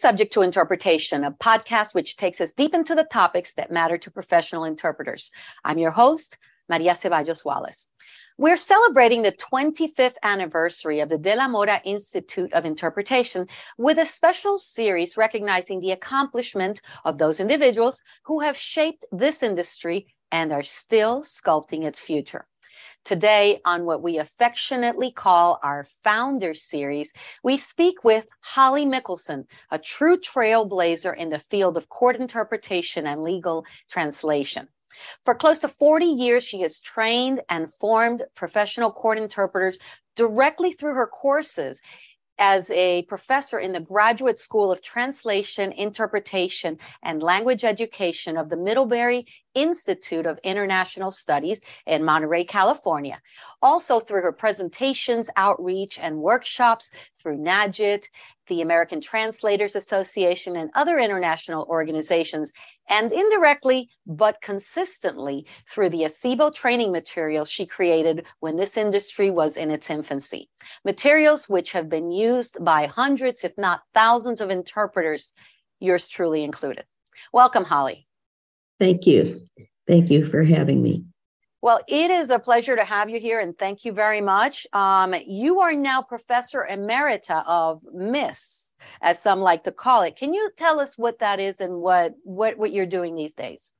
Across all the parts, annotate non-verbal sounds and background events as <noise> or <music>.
Subject to Interpretation, a podcast which takes us deep into the topics that matter to professional interpreters. I'm your host, Maria Ceballos Wallis. We're celebrating the 25th anniversary of the De la Mora Institute of Interpretation with a special series recognizing the accomplishment of those individuals who have shaped this industry and are still sculpting its future. Today, on what we affectionately call our Founder Series, we speak with Holly Mikkelson, a true trailblazer in the field of court interpretation and legal translation. For close to 40 years, she has trained and formed professional court interpreters directly through her courses as a professor in the Graduate School of Translation, Interpretation, and Language Education of the Middlebury Institute of International Studies in Monterey, California. Also, through her presentations, outreach, and workshops through NAJIT, the American Translators Association, and other international organizations, and indirectly but consistently through the Acebo training materials she created when this industry was in its infancy. Materials which have been used by hundreds, if not thousands, of interpreters, yours truly included. Welcome, Holly. Thank you. Thank you for having me. Well, it is a pleasure to have you here, and thank you very much. Um, you are now Professor Emerita of MIIS, as some like to call it. Can you tell us what that is and what what what you're doing these days?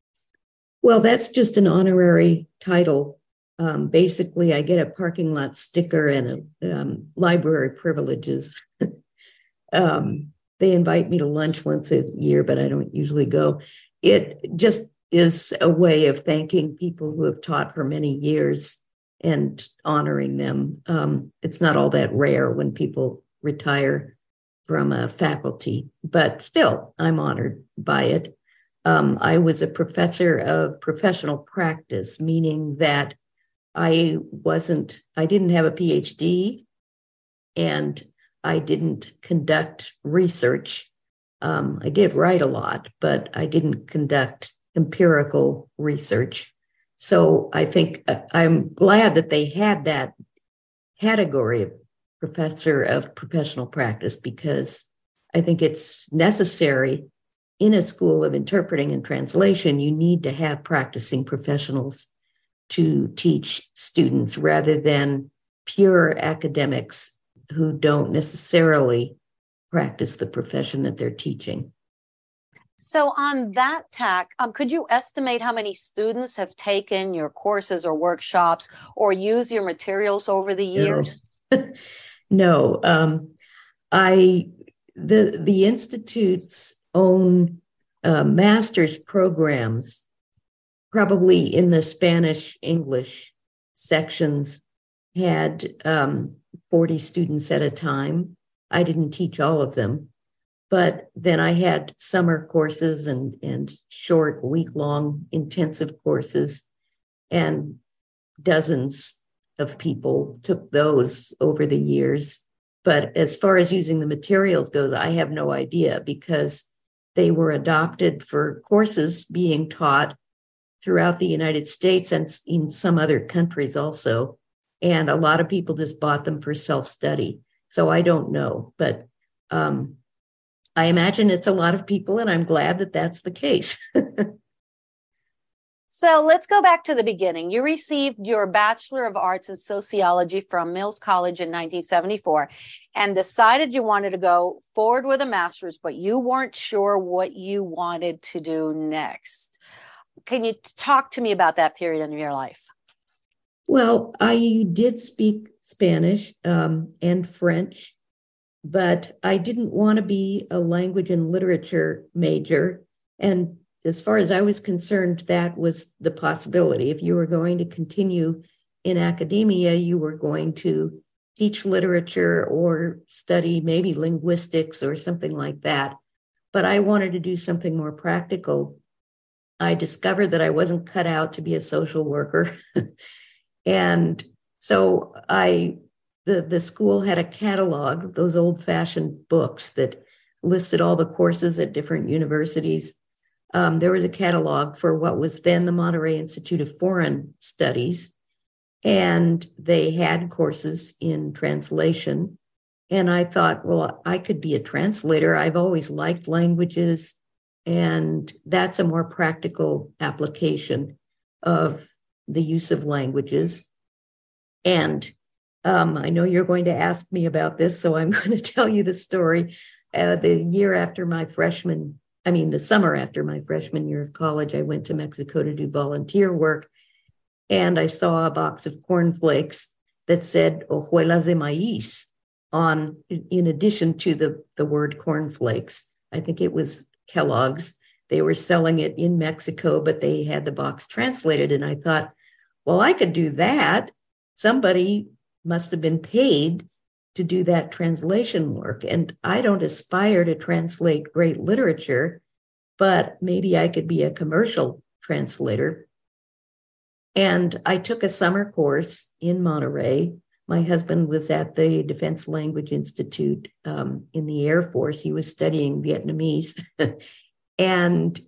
Well, that's just an honorary title. Um, basically, I get a parking lot sticker and a, um, library privileges. <laughs> Um, they invite me to lunch once a year, but I don't usually go. It just is a way of thanking people who have taught for many years and honoring them. Um, it's not all that rare when people retire from a faculty, but still, I'm honored by it. Um, I was a professor of professional practice, meaning that I wasn't, I didn't have a PhD and I didn't conduct research. Um, I did write a lot, but I didn't conduct empirical research. So I think uh, I'm glad that they had that category of professor of professional practice because I think it's necessary in a school of interpreting and translation. You need to have practicing professionals to teach students rather than pure academics who don't necessarily practice the profession that they're teaching. So, on that tack, um, could you estimate how many students have taken your courses or workshops or use your materials over the years? No, <laughs> no. Um, I the the institute's own uh, master's programs, probably in the Spanish English sections, had um, forty students at a time. I didn't teach all of them but then I had summer courses and, and short week long intensive courses, and dozens of people took those over the years. But as far as using the materials goes, I have no idea because they were adopted for courses being taught throughout the United States and in some other countries also. And a lot of people just bought them for self study. So I don't know, but um, I imagine it's a lot of people, and I'm glad that that's the case. <laughs> so let's go back to the beginning. You received your Bachelor of Arts in Sociology from Mills College in 1974 and decided you wanted to go forward with a master's, but you weren't sure what you wanted to do next. Can you talk to me about that period in your life? Well, I did speak Spanish um, and French but I didn't want to be a language and literature major. And as far as I was concerned, that was the possibility. If you were going to continue in academia, you were going to teach literature or study maybe linguistics or something like that. But I wanted to do something more practical. I discovered that I wasn't cut out to be a social worker. <laughs> and so I the, the school had a catalog, those old fashioned books that listed all the courses at different universities. Um, there was a catalog for what was then the Monterey Institute of Foreign Studies, and they had courses in translation And I thought, well, I could be a translator. I've always liked languages, and that's a more practical application of the use of languages. And um, I know you're going to ask me about this, so I'm <laughs> going to tell you the story. Uh, the year after my freshman, I mean, the summer after my freshman year of college, I went to Mexico to do volunteer work. And I saw a box of cornflakes that said hojuelas de maíz on, in addition to the, the word cornflakes. I think it was Kellogg's. They were selling it in Mexico, but they had the box translated. And I thought, well, I could do that. Somebody must have been paid to do that translation work. And I don't aspire to translate great literature, but maybe I could be a commercial translator. And I took a summer course in Monterey. My husband was at the Defense Language Institute um, in the Air Force. He was studying Vietnamese. <laughs> and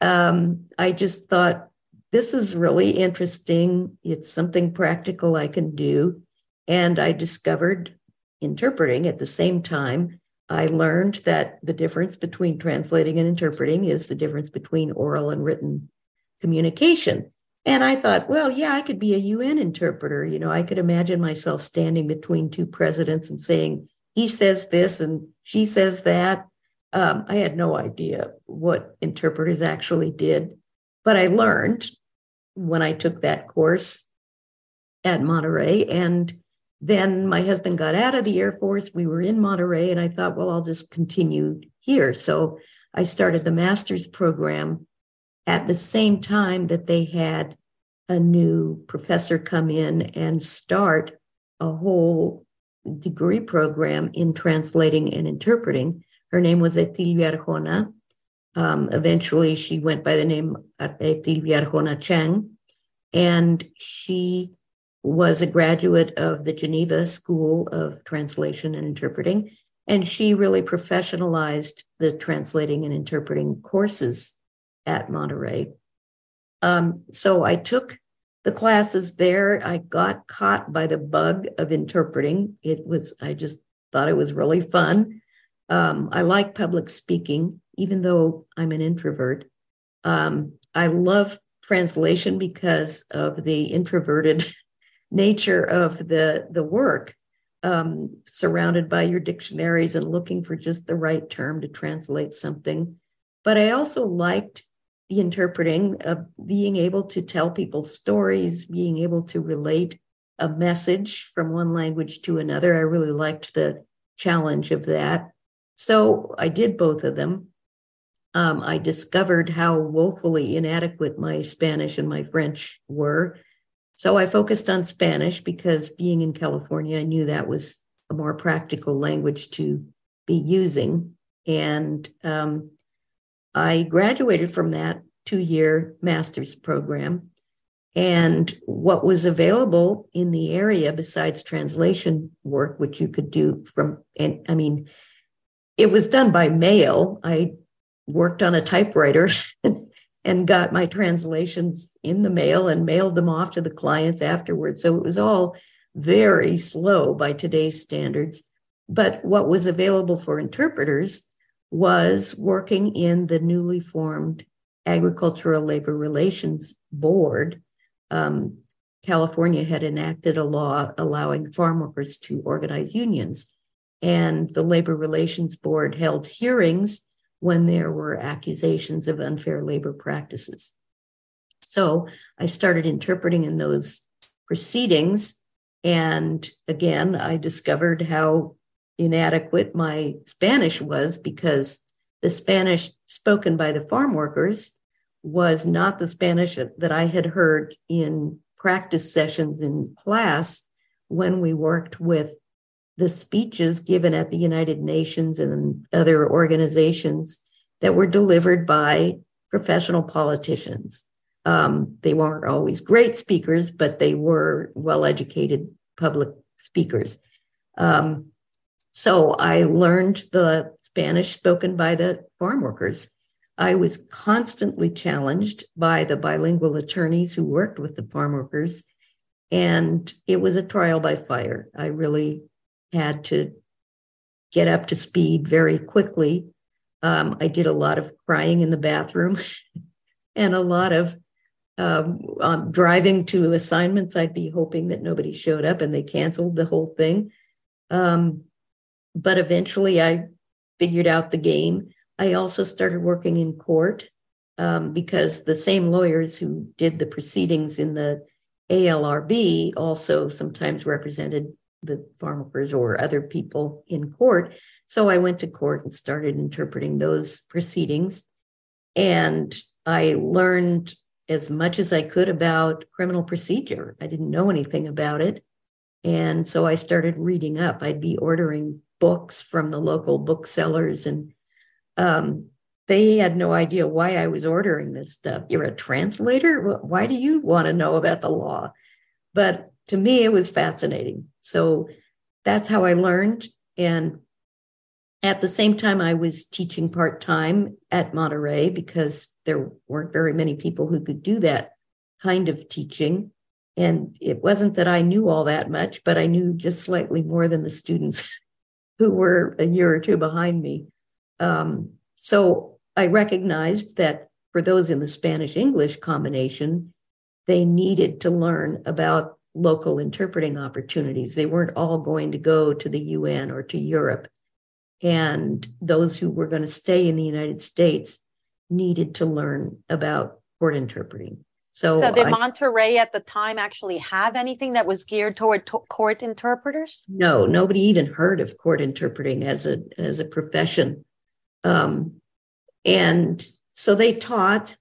um, I just thought, this is really interesting. It's something practical I can do. And I discovered interpreting at the same time. I learned that the difference between translating and interpreting is the difference between oral and written communication. And I thought, well, yeah, I could be a UN interpreter. You know, I could imagine myself standing between two presidents and saying, he says this and she says that. Um, I had no idea what interpreters actually did, but I learned when I took that course at Monterey. And then my husband got out of the Air Force. We were in Monterey, and I thought, well, I'll just continue here. So I started the master's program at the same time that they had a new professor come in and start a whole degree program in translating and interpreting. Her name was Etilvia Arjona. Um, eventually, she went by the name Etilvia Arjona Tseng, and she was a graduate of the Geneva School of Translation and Interpreting, and she really professionalized the translating and interpreting courses at Monterey. Um, so I took the classes there. I got caught by the bug of interpreting. It was, I just thought it was really fun. Um, I like public speaking, even though I'm an introvert. Um, I love translation because of the introverted <laughs> nature of the the work um, surrounded by your dictionaries and looking for just the right term to translate something. But i also liked the interpreting of being able to tell people stories being able to relate a message from one language to another. I really liked the challenge of that. So i did both of them. Um, i discovered how woefully inadequate my spanish and my french were so I focused on Spanish because being in California, I knew that was a more practical language to be using. And um, I graduated from that two year master's program. And what was available in the area besides translation work, which you could do from, and I mean, it was done by mail. I worked on a typewriter <laughs> and got my translations in the mail and mailed them off to the clients afterwards. So it was all very slow by today's standards. But what was available for interpreters was working in the newly formed Agricultural Labor Relations Board. Um, California had enacted a law allowing farm workers to organize unions. And the Labor Relations Board held hearings when there were accusations of unfair labor practices. So I started interpreting in those proceedings. And again, I discovered how inadequate my Spanish was because the Spanish spoken by the farm workers was not the Spanish that I had heard in practice sessions in class when we worked with the speeches given at the United Nations and other organizations that were delivered by professional politicians. Um, they weren't always great speakers, but they were well educated public speakers. Um, so I learned the Spanish spoken by the farm workers. I was constantly challenged by the bilingual attorneys who worked with the farm workers, and it was a trial by fire. I really had to get up to speed very quickly. Um, I did a lot of crying in the bathroom <laughs> and a lot of um, um, driving to assignments. I'd be hoping that nobody showed up and they canceled the whole thing. Um, but eventually I figured out the game. I also started working in court um, because the same lawyers who did the proceedings in the ALRB also sometimes represented the farm workers or other people in court. So I went to court and started interpreting those proceedings. And I learned as much as I could about criminal procedure. I didn't know anything about it. And so I started reading up. I'd be ordering books from the local booksellers and um, they had no idea why I was ordering this stuff. You're a translator? Why do you want to know about the law? But to me, it was fascinating. So that's how I learned. And at the same time, I was teaching part time at Monterey because there weren't very many people who could do that kind of teaching. And it wasn't that I knew all that much, but I knew just slightly more than the students <laughs> who were a year or two behind me. Um, so I recognized that for those in the Spanish English combination, they needed to learn about local interpreting opportunities. They weren't all going to go to the UN or to Europe. And those who were going to stay in the United States needed to learn about court interpreting. So, so did I, Monterey at the time actually have anything that was geared toward to- court interpreters? No, nobody even heard of court interpreting as a as a profession. Um, and so they taught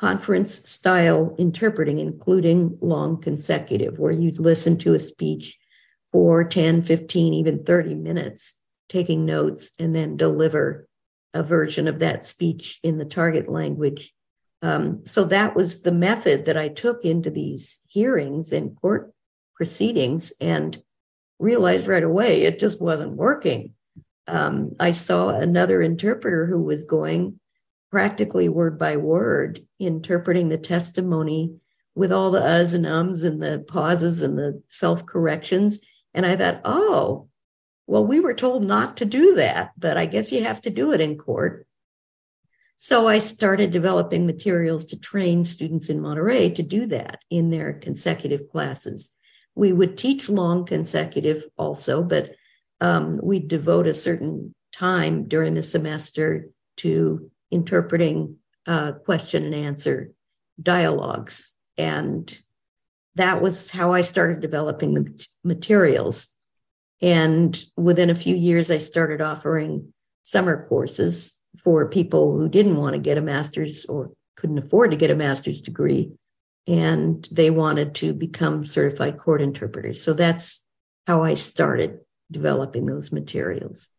conference style interpreting, including long consecutive, where you'd listen to a speech for 10, 15, even 30 minutes, taking notes, and then deliver a version of that speech in the target language. Um, so that was the method that I took into these hearings and court proceedings and realized right away it just wasn't working um, I saw another interpreter who was going practically word by word, interpreting the testimony with all the uhs and ums and the pauses and the self corrections. And I thought, oh, well, we were told not to do that, but I guess you have to do it in court. So I started developing materials to train students in Monterey to do that in their consecutive classes. We would teach long consecutive also, but um, we devote a certain time during the semester to interpreting uh, question and answer dialogues. And that was how I started developing the materials. And within a few years, I started offering summer courses for people who didn't want to get a master's or couldn't afford to get a master's degree. And they wanted to become certified court interpreters. So that's how I started developing those materials.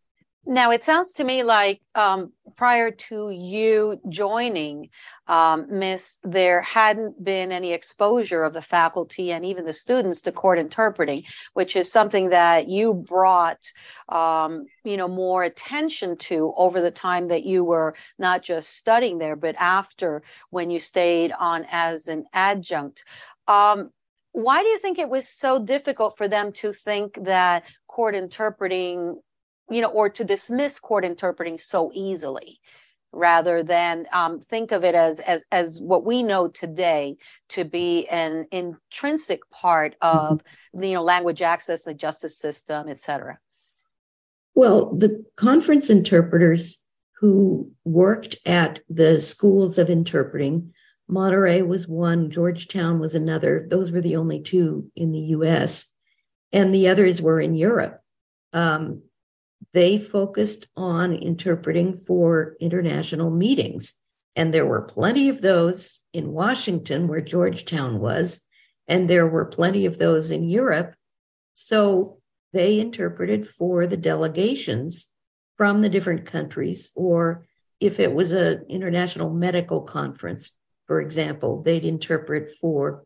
Now, it sounds to me like um, prior to you joining um, MIIS, there hadn't been any exposure of the faculty and even the students to court interpreting, which is something that you brought, um, you know, more attention to over the time that you were not just studying there, but after when you stayed on as an adjunct. Um, why do you think it was so difficult for them to think that court interpreting you know or to dismiss court interpreting so easily rather than um, think of it as as as what we know today to be an intrinsic part of mm-hmm. you know language access the justice system et cetera well the conference interpreters who worked at the schools of interpreting Monterey was one, Georgetown was another. Those were the only two in the US, and the others were in Europe. Um, they focused on interpreting for international meetings. And there were plenty of those in Washington, where Georgetown was, and there were plenty of those in Europe. So they interpreted for the delegations from the different countries, or if it was an international medical conference, for example, they'd interpret for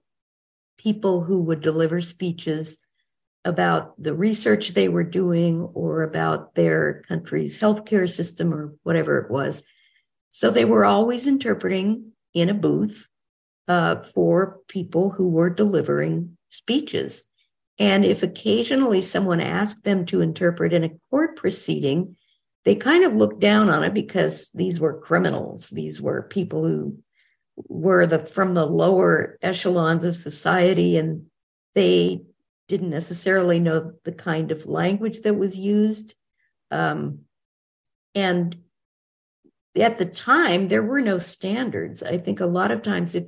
people who would deliver speeches about the research they were doing or about their country's healthcare system or whatever it was. So they were always interpreting in a booth uh, for people who were delivering speeches. And if occasionally someone asked them to interpret in a court proceeding, they kind of looked down on it because these were criminals. These were people who were the from the lower echelons of society and they didn't necessarily know the kind of language that was used. Um, and at the time, there were no standards. I think a lot of times, if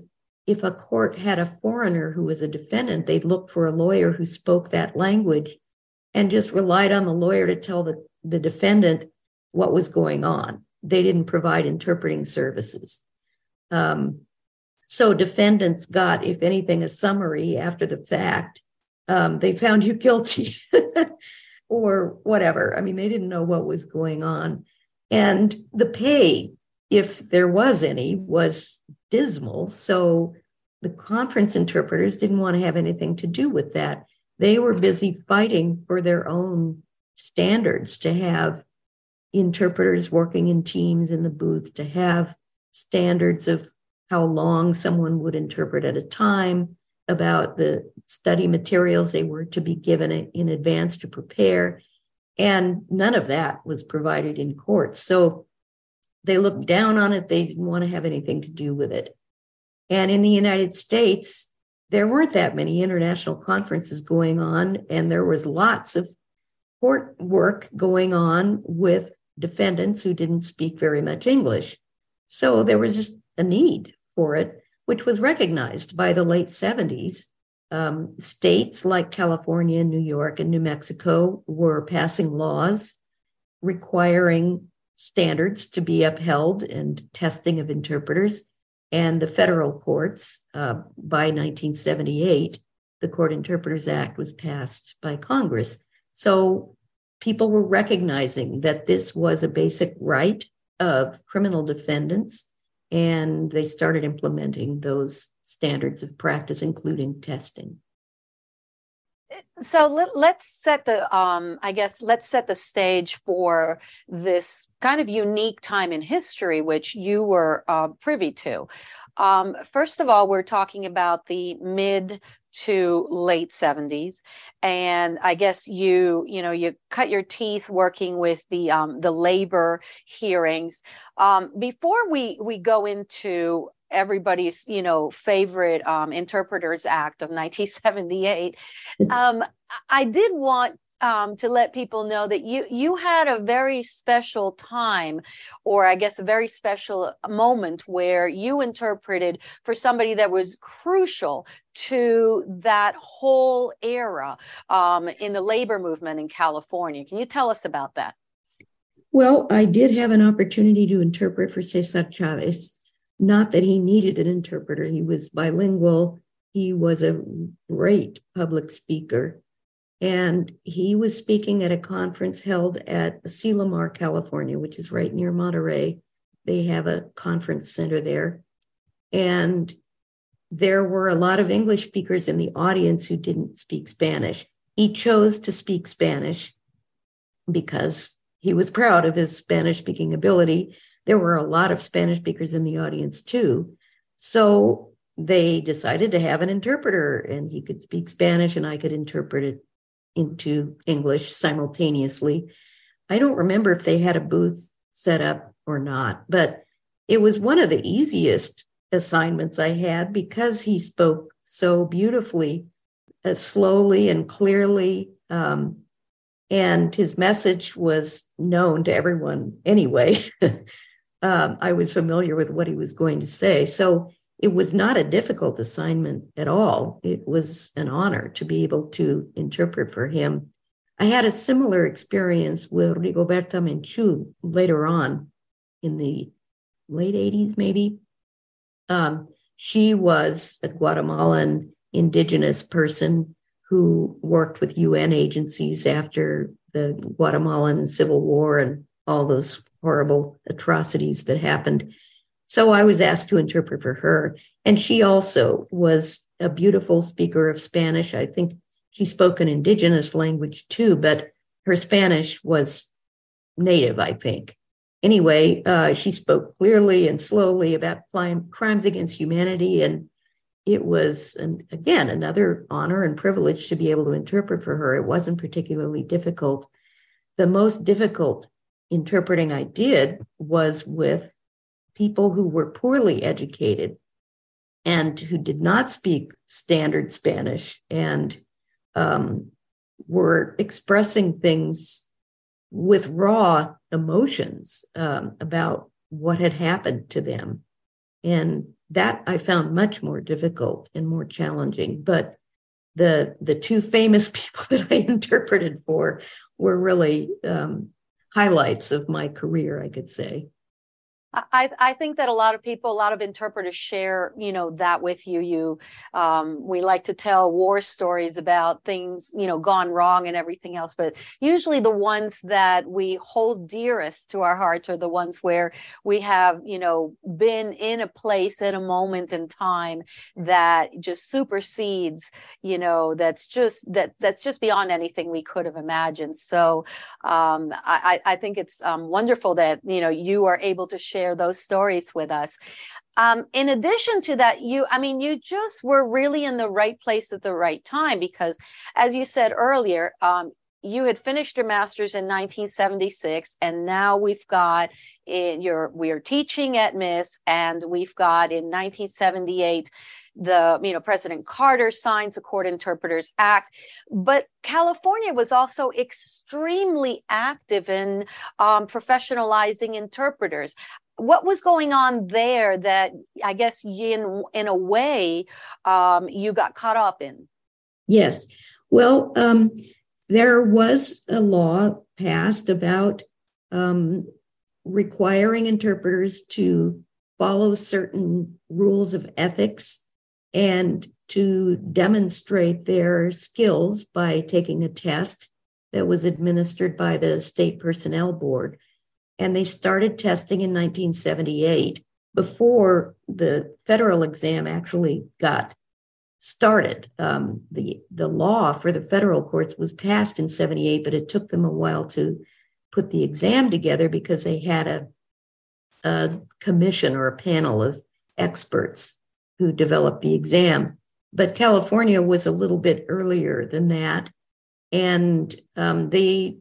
if a court had a foreigner who was a defendant, they'd look for a lawyer who spoke that language and just relied on the lawyer to tell the, the defendant what was going on. They didn't provide interpreting services. Um, so defendants got, if anything, a summary after the fact. Um, they found you guilty <laughs> or whatever. I mean, they didn't know what was going on. And the pay, if there was any, was dismal. So the conference interpreters didn't want to have anything to do with that. They were busy fighting for their own standards to have interpreters working in teams in the booth, to have standards of how long someone would interpret at a time, about the study materials they were to be given in advance to prepare. And none of that was provided in court. So they looked down on it. They didn't want to have anything to do with it. And in the United States, there weren't that many international conferences going on, and there was lots of court work going on with defendants who didn't speak very much English. So there was just a need for it, which was recognized by the late 70s. Um, states like California, New York, and New Mexico were passing laws requiring standards to be upheld and testing of interpreters. And the federal courts, uh, by 1978, the Court Interpreters Act was passed by Congress. So people were recognizing that this was a basic right of criminal defendants, and they started implementing those standards of practice, including testing. So let, us set the um, i guess let's set the stage for this kind of unique time in history which you were uh, privy to. Um, first of all we're talking about the mid to late 70s and i guess you you know you cut your teeth working with the um, the labor hearings. Um, before we we go into everybody's you know favorite um, interpreters act of <laughs> 1978 <laughs> um, i did want um, to let people know that you you had a very special time or i guess a very special moment where you interpreted for somebody that was crucial to that whole era um, in the labor movement in california can you tell us about that well, I did have an opportunity to interpret for Cesar Chavez not that he needed an interpreter, he was bilingual. He was a great public speaker. And he was speaking at a conference held at Asilomar, California, which is right near Monterey. They have a conference center there. And there were a lot of English speakers in the audience who didn't speak Spanish. He chose to speak Spanish because he was proud of his Spanish speaking ability there were a lot of Spanish speakers in the audience too. So they decided to have an interpreter, and he could speak Spanish, and I could interpret it into English simultaneously. I don't remember if they had a booth set up or not, but it was one of the easiest assignments I had because he spoke so beautifully, uh, slowly and clearly. Um, and his message was known to everyone anyway. <laughs> um, I was familiar with what he was going to say. So it was not a difficult assignment at all. It was an honor to be able to interpret for him. I had a similar experience with Rigoberta Menchú later on in the late 80s, maybe. Um, she was a Guatemalan indigenous person who worked with UN agencies after the Guatemalan Civil War and all those horrible atrocities that happened. So I was asked to interpret for her. And she also was a beautiful speaker of Spanish. I think she spoke an indigenous language too, but her Spanish was native, I think. Anyway, uh, she spoke clearly and slowly about crime, crimes against humanity. And it was, and again, another honor and privilege to be able to interpret for her. It wasn't particularly difficult. The most difficult interpreting I did was with people who were poorly educated and who did not speak standard Spanish and um, were expressing things with raw emotions um, about what had happened to them. And that I found much more difficult and more challenging. But the the two famous <laughs> people that I interpreted for were really um, highlights of my career, I could say. I, I think that a lot of people, a lot of interpreters share, you know, that with you. You, um, we like to tell war stories about things, you know, gone wrong and everything else. But usually the ones that we hold dearest to our hearts are the ones where we have, you know, been in a place in a moment in time that just supersedes, you know, that's just that that's just beyond anything we could have imagined. So um, I, I think it's um, wonderful that you know you are able to share share those stories with us. Um, in addition to that, you, I mean, you just were really in the right place at the right time because, as you said earlier, um, you had finished your master's in 1976 and now we've got in your we're teaching at MIIS and we've got in 1978 the you know president carter signs the court interpreters act but california was also extremely active in um, professionalizing interpreters what was going on there that I guess in in a way um, you got caught up in? Yes. Well, um, there was a law passed about um, requiring interpreters to follow certain rules of ethics and to demonstrate their skills by taking a test that was administered by the state personnel board and they started testing in 1978 before the federal exam actually got started. Um, the the law for the federal courts was passed in 78, but it took them a while to put the exam together because they had a, a commission or a panel of experts who developed the exam. But California was a little bit earlier than that. And um, they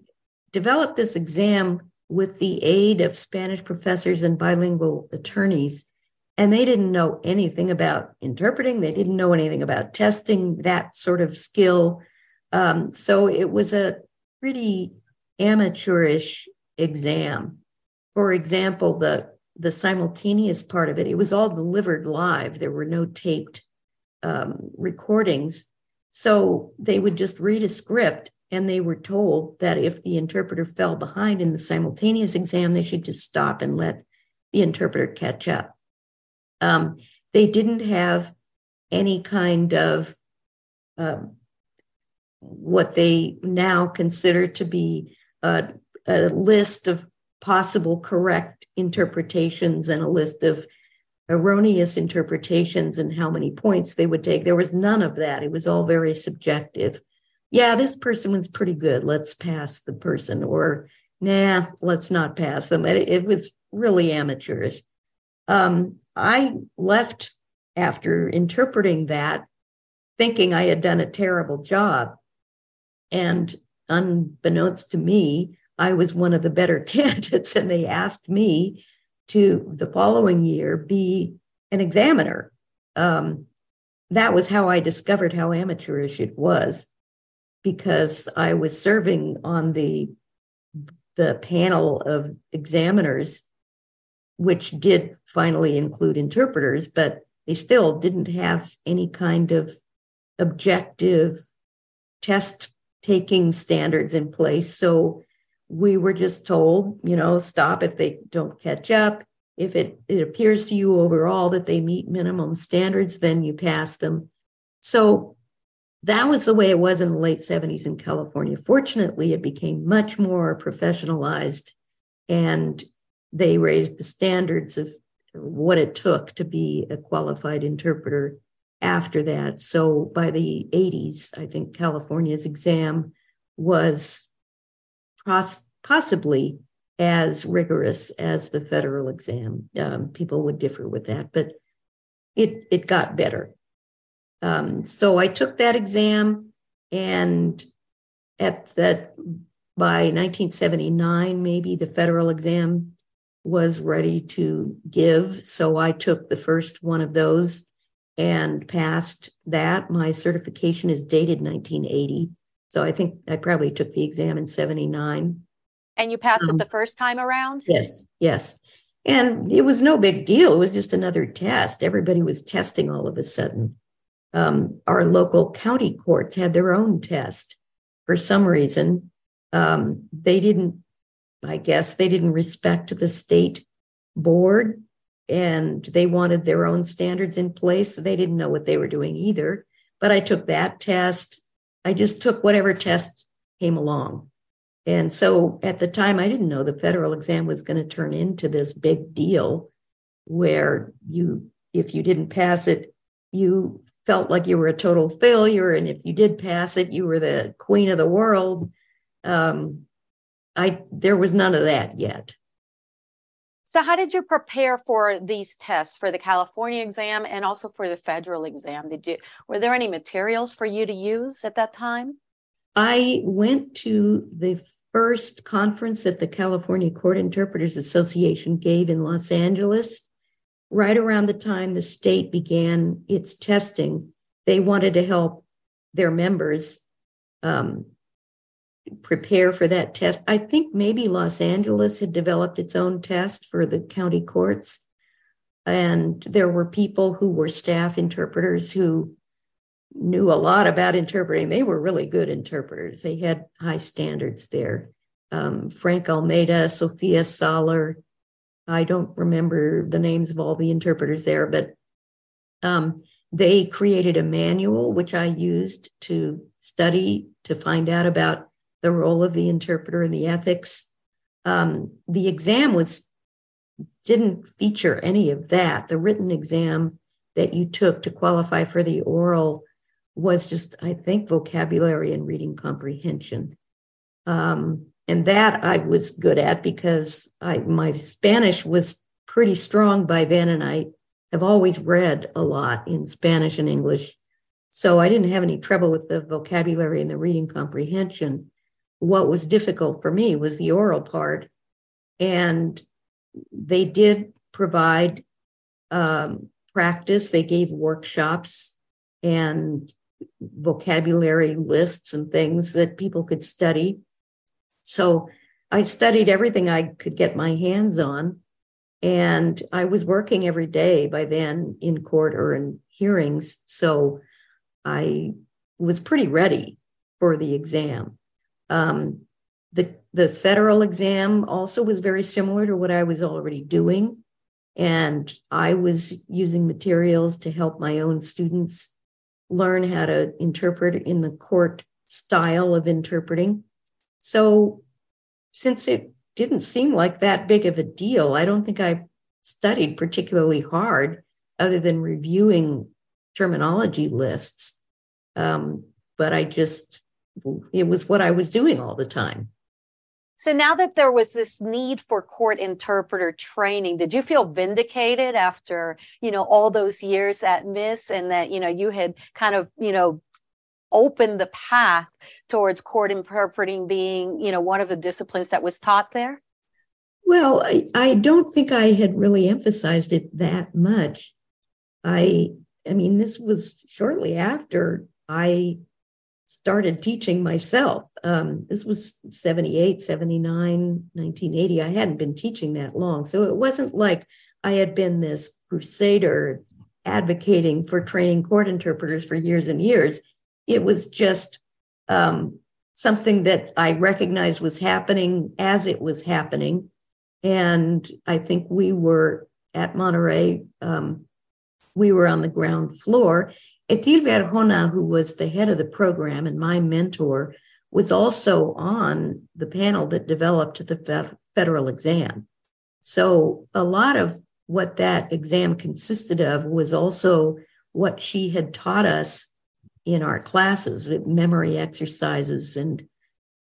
developed this exam with the aid of Spanish professors and bilingual attorneys. And they didn't know anything about interpreting, they didn't know anything about testing that sort of skill. Um, so it was a pretty amateurish exam. For example, the the simultaneous part of it, it was all delivered live. There were no taped um, recordings. So they would just read a script and they were told that if the interpreter fell behind in the simultaneous exam, they should just stop and let the interpreter catch up. Um, they didn't have any kind of uh, what they now consider to be a, a list of possible correct interpretations and a list of erroneous interpretations and how many points they would take. There was none of that. It was all very subjective yeah, this person was pretty good. Let's pass the person, or nah, let's not pass them. It, it was really amateurish. Um, I left after interpreting that, thinking I had done a terrible job. And unbeknownst to me, I was one of the better <laughs> candidates, and they asked me to the following year be an examiner. Um, that was how I discovered how amateurish it was because I was serving on the the panel of examiners, which did finally include interpreters, but they still didn't have any kind of objective test taking standards in place. So we were just told, you know, stop if they don't catch up. If it, it appears to you overall that they meet minimum standards, then you pass them. So that was the way it was in the late 70s in California. Fortunately, it became much more professionalized and they raised the standards of what it took to be a qualified interpreter after that. So by the 80s, I think California's exam was pos- possibly as rigorous as the federal exam. Um, people would differ with that, but it it got better Um, so I took that exam, and at that by 1979, maybe the federal exam was ready to give. So I took the first one of those and passed that. My certification is dated 1980. So I think I probably took the exam in 79. And you passed um, it the first time around? Yes, yes. And it was no big deal. It was just another test. Everybody was testing all of a sudden. Um, our local county courts had their own test. For some reason, um, they didn't, I guess, they didn't respect the state board and they wanted their own standards in place. So they didn't know what they were doing either. But I took that test. I just took whatever test came along. And so at the time, I didn't know the federal exam was going to turn into this big deal where you, if you didn't pass it, you felt like you were a total failure. And if you did pass it, you were the queen of the world. Um, I there was none of that yet. So, how did you prepare for these tests for the California exam and also for the federal exam? Did you were there any materials for you to use at that time? I went to the first conference that the California Court Interpreters Association gave in Los Angeles, right around the time the state began its testing. They wanted to help their members um, prepare for that test. I think maybe Los Angeles had developed its own test for the county courts. And there were people who were staff interpreters who knew a lot about interpreting. They were really good interpreters. They had high standards there. Um, Frank Almeida, Sophia Soller. I don't remember the names of all the interpreters there, but um, they created a manual which I used to study to find out about the role of the interpreter and the ethics. Um, the exam was didn't feature any of that. The written exam that you took to qualify for the oral was just, I think, vocabulary and reading comprehension. Um, and that I was good at because I my Spanish was pretty strong by then, and I have always read a lot in Spanish and English. So I didn't have any trouble with the vocabulary and the reading comprehension. What was difficult for me was the oral part. And they did provide um, practice, they gave workshops and vocabulary lists and things that people could study. So I studied everything I could get my hands on. And I was working every day by then in court or in hearings. So I was pretty ready for the exam. Um, the, the federal exam also was very similar to what I was already doing. And I was using materials to help my own students learn how to interpret in the court style of interpreting. So, since it didn't seem like that big of a deal, I don't think I studied particularly hard other than reviewing terminology lists. Um, but I just it was what I was doing all the time. So now that there was this need for court interpreter training, did you feel vindicated after, you know, all those years at MIIS and that, you know, you had kind of, you know, opened the path towards court interpreting being, you know, one of the disciplines that was taught there? Well, I, I don't think I had really emphasized it that much. I I mean, this was shortly after I started teaching myself. Um, this was 78, 79, 1980. I hadn't been teaching that long. So it wasn't like I had been this crusader advocating for training court interpreters for years and years. It was just um, something that I recognized was happening as it was happening. And I think we were at Monterey, um, we were on the ground floor Etilvia Arjona, who was the head of the program and my mentor, was also on the panel that developed the federal exam. So a lot of what that exam consisted of was also what she had taught us in our classes, memory exercises, and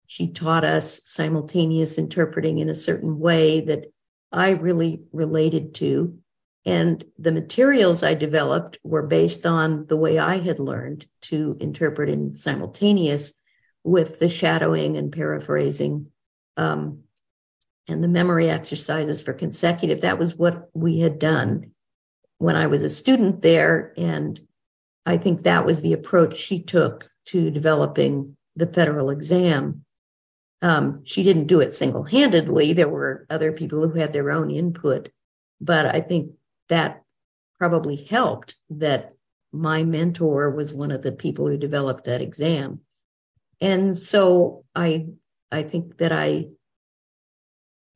she taught us simultaneous interpreting in a certain way that I really related to. And the materials I developed were based on the way I had learned to interpret in simultaneous with the shadowing and paraphrasing um, and the memory exercises for consecutive. That was what we had done when I was a student there. And I think that was the approach she took to developing the federal exam. Um, she didn't do it single handedly. There were other people who had their own input, but I think that probably helped that my mentor was one of the people who developed that exam. And so I I think that I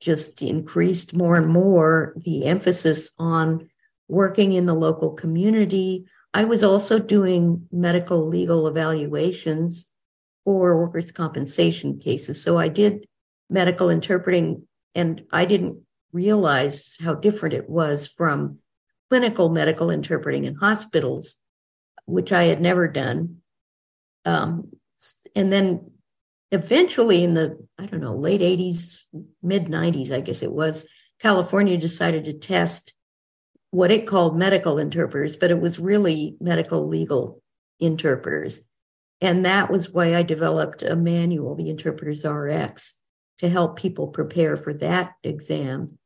just increased more and more the emphasis on working in the local community. I was also doing medical legal evaluations for workers' compensation cases. So I did medical interpreting, and I didn't realize how different it was from clinical medical interpreting in hospitals, which I had never done. Um, and then eventually, in the, I don't know, late 80s, mid 90s, I guess it was, California decided to test what it called medical interpreters, but it was really medical legal interpreters. And that was why I developed a manual, the Interpreters RX, to help people prepare for that exam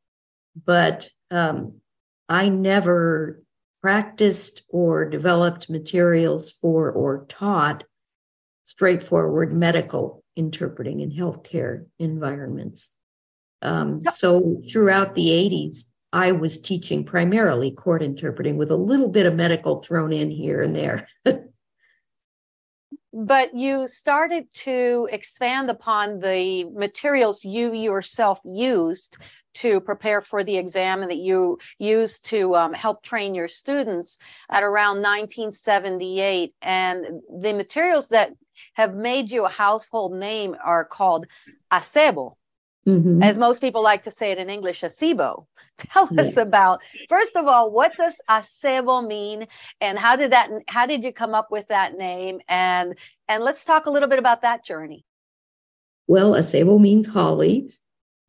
but um, I never practiced or developed materials for or taught straightforward medical interpreting in healthcare environments. Um, so throughout the 80s, I was teaching primarily court interpreting with a little bit of medical thrown in here and there. <laughs> but you started to expand upon the materials you yourself used to prepare for the exam and that you used to um, help train your students at around 1978. And the materials that have made you a household name are called acebo. Mm-hmm. As most people like to say it in English, acebo. Tell yes. us about first of all, what does acebo mean, and how did that? How did you come up with that name? And and let's talk a little bit about that journey. Well, acebo means holly,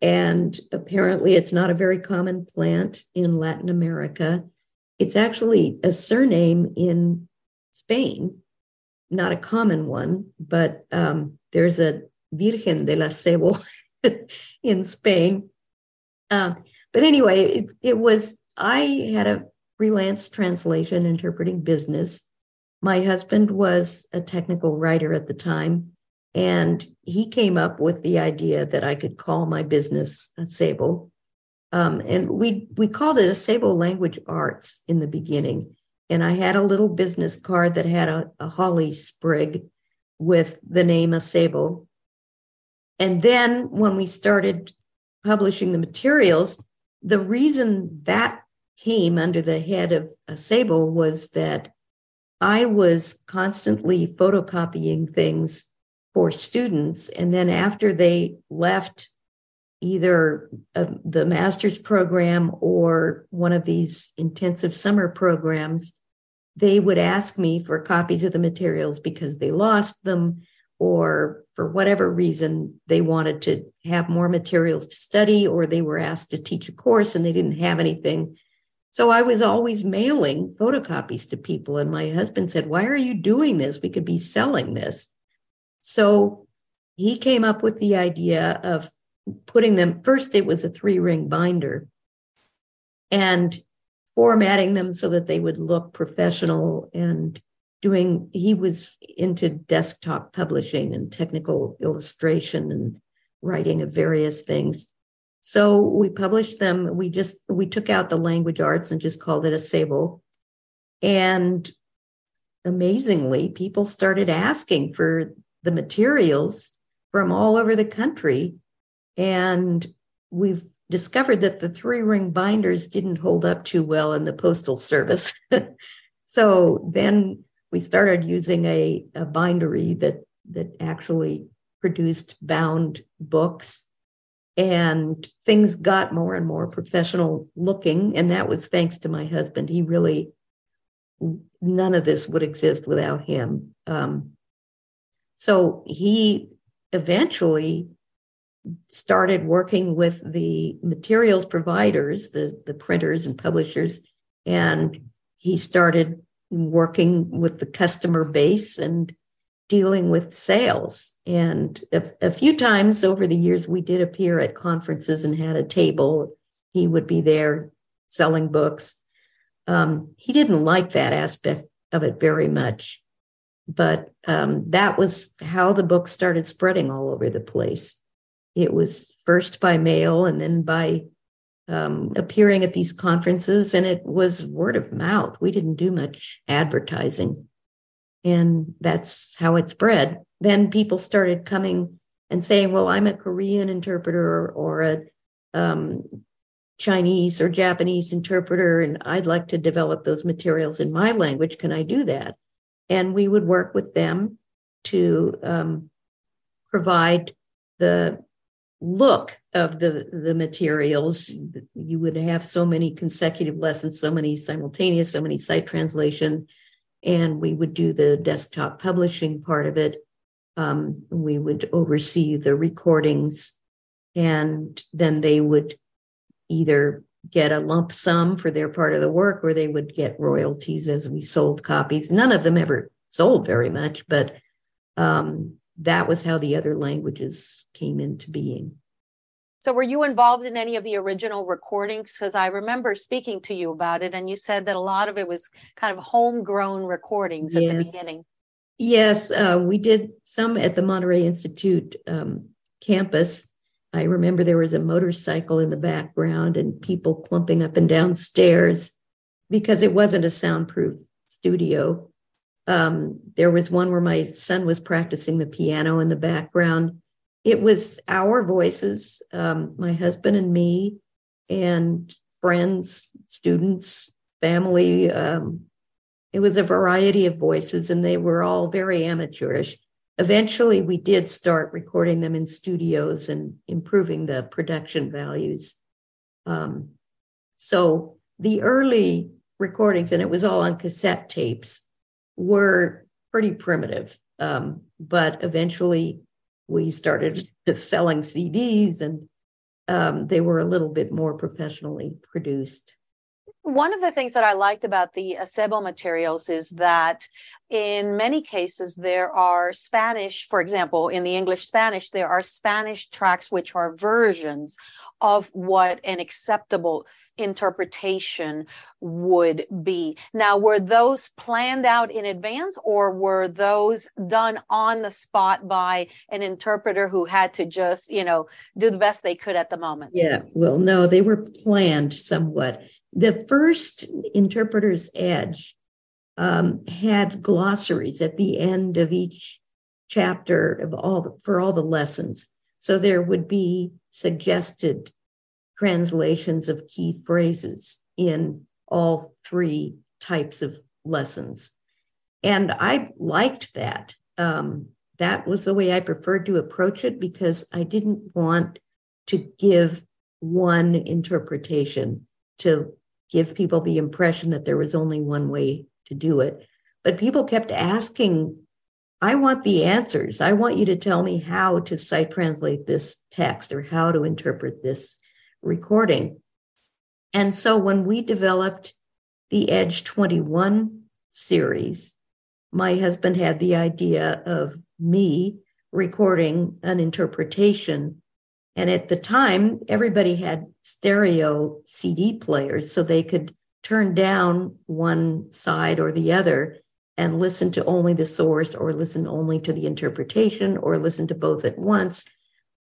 and apparently, it's not a very common plant in Latin America. It's actually a surname in Spain, not a common one, but um, there's a Virgen del Acebo <laughs> <laughs> in Spain. Uh, but anyway, it, it was, I had a freelance translation interpreting business. My husband was a technical writer at the time. And he came up with the idea that I could call my business Acebo. Um, and we we called it Acebo Language Arts in the beginning. And I had a little business card that had a, a holly sprig with the name Acebo. And then when we started publishing the materials, the reason that came under the head of Acebo was that I was constantly photocopying things for students. And then after they left either uh, the master's program or one of these intensive summer programs, they would ask me for copies of the materials because they lost them or for whatever reason they wanted to have more materials to study or they were asked to teach a course and they didn't have anything. So I was always mailing photocopies to people. And my husband said, Why are you doing this? We could be selling this. So he came up with the idea of putting them first, it was a three ring binder and formatting them so that they would look professional and doing, he was into desktop publishing and technical illustration and writing of various things. So we published them. We just we took out the language arts and just called it Acebo And amazingly, people started asking for the materials from all over the country. And we've discovered that the three ring binders didn't hold up too well in the postal service. <laughs> so then we started using a, a bindery that that actually produced bound books. And things got more and more professional looking. And that was thanks to my husband. He really none of this would exist without him. Um, so he eventually started working with the materials providers, the, the printers and publishers And he started working with the customer base and dealing with sales. And a, a, few times over the years, we did appear at conferences and had a table. He would be there selling books. Um, he didn't like that aspect of it very much. But um, that was how the book started spreading all over the place. It was first by mail and then by um, appearing at these conferences, and it was word of mouth. We didn't do much advertising. And that's how it spread. Then people started coming and saying, Well, I'm a Korean interpreter or a um, Chinese or Japanese interpreter, and I'd like to develop those materials in my language. Can I do that? And we would work with them to um, provide the look of the the materials. You would have so many consecutive lessons so many simultaneous so many site translation and we would do the desktop publishing part of it. Um, we would oversee the recordings and then they would either get a lump sum for their part of the work or they would get royalties as we sold copies. None of them ever sold very much but um, that was how the other languages came into being. So, were you involved in any of the original recordings? Because I remember speaking to you about it, and you said that a lot of it was kind of homegrown recordings yes. at the beginning. Yes, uh, we did some at the Monterey Institute um, campus. I remember there was a motorcycle in the background and people clumping up and down stairs because it wasn't a soundproof studio. Um, there was one where my son was practicing the piano in the background. It was our voices, um, my husband and me, and friends, students, family. Um, it was a variety of voices, and they were all very amateurish. Eventually, we did start recording them in studios and improving the production values. Um, so the early recordings, and it was all on cassette tapes were pretty primitive. Um, but eventually we started <laughs> selling CDs and um, they were a little bit more professionally produced. One of the things that I liked about the Acebo materials is that in many cases there are Spanish, for example, in the English Spanish, there are Spanish tracks which are versions of what an acceptable interpretation would be. Now, were those planned out in advance or were those done on the spot by an interpreter who had to just, you know, do the best they could at the moment? Yeah, well, no, they were planned somewhat. The first Interpreter's Edge um, had glossaries at the end of each chapter of all the, for all the lessons. So there would be suggested translations of key phrases in all three types of lessons. And I liked that. Um, that was the way I preferred to approach it because I didn't want to give one interpretation to give people the impression that there was only one way to do it. But people kept asking, I want the answers. I want you to tell me how to sight translate this text or how to interpret this recording. And so when we developed the Edge 21 series, my husband had the idea of me recording an interpretation. And at the time, everybody had stereo CD players, so they could turn down one side or the other and listen to only the source or listen only to the interpretation or listen to both at once.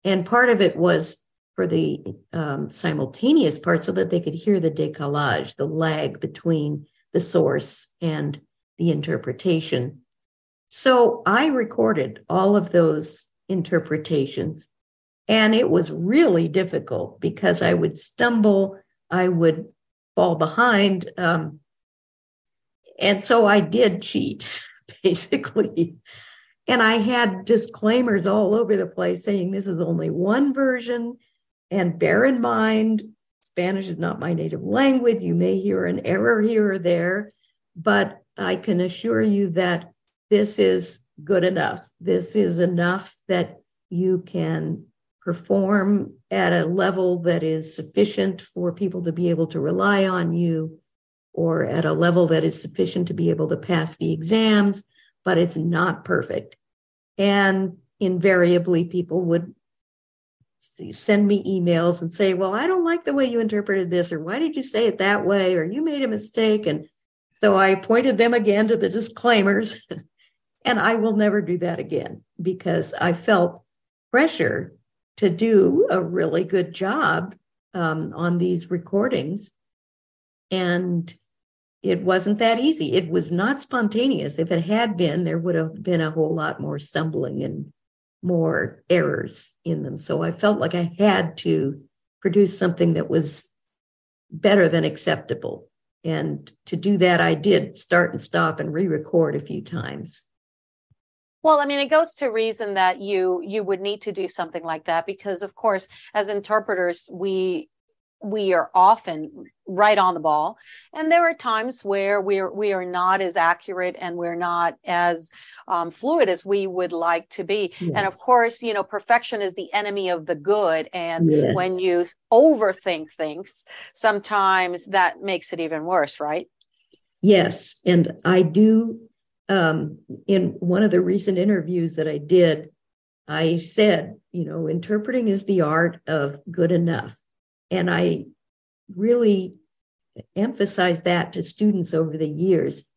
And part of it was for the um, simultaneous part so that they could hear the décalage, the lag between the source and the interpretation. So I recorded all of those interpretations, and it was really difficult because I would stumble, I would fall behind. Um, and so I did cheat, <laughs> basically. And I had disclaimers all over the place saying this is only one version and bear in mind, Spanish is not my native language. You may hear an error here or there, but I can assure you that this is good enough. This is enough that you can perform at a level that is sufficient for people to be able to rely on you or at a level that is sufficient to be able to pass the exams, but it's not perfect. And invariably, people would send me emails and say, Well, I don't like the way you interpreted this, or why did you say it that way, or you made a mistake. And so I pointed them again to the disclaimers. <laughs> and I will never do that again because I felt pressure to do a really good job um, on these recordings. And it wasn't that easy. It was not spontaneous. If it had been, there would have been a whole lot more stumbling and more errors in them. So I felt like I had to produce something that was better than acceptable. And to do that, I did start and stop and re record a few times. Well, I mean, it goes to reason that you you would need to do something like that because, of course, as interpreters, we we are often right on the ball. And there are times where we're we are not as accurate and we're not as um, fluid as we would like to be. Yes. and of course you know perfection is the enemy of the good. And yes. when you overthink things sometimes that makes it even worse right? Yes. And i do um, in one of the recent interviews that i did i said you know interpreting is the art of good enough and I really emphasize that to students over the years.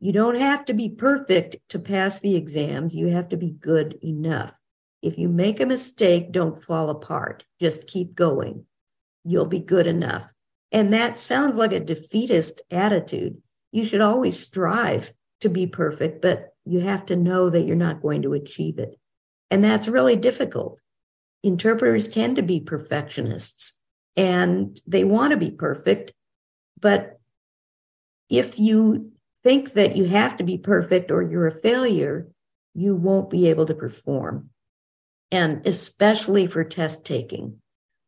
You don't have to be perfect to pass the exams, you have to be good enough. If you make a mistake, don't fall apart. Just keep going. You'll be good enough. And that sounds like a defeatist attitude. You should always strive to be perfect, but you have to know that you're not going to achieve it. And that's really difficult. Interpreters tend to be perfectionists and they want to be perfect. But if you think that you have to be perfect or you're a failure, you won't be able to perform. And especially for test taking,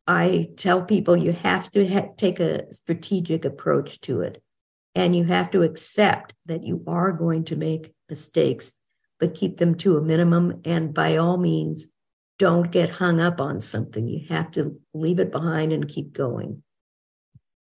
I tell people you have to ha- take a strategic approach to it. And you have to accept that you are going to make mistakes, but keep them to a minimum. And by all means, don't get hung up on something. You have to leave it behind and keep going.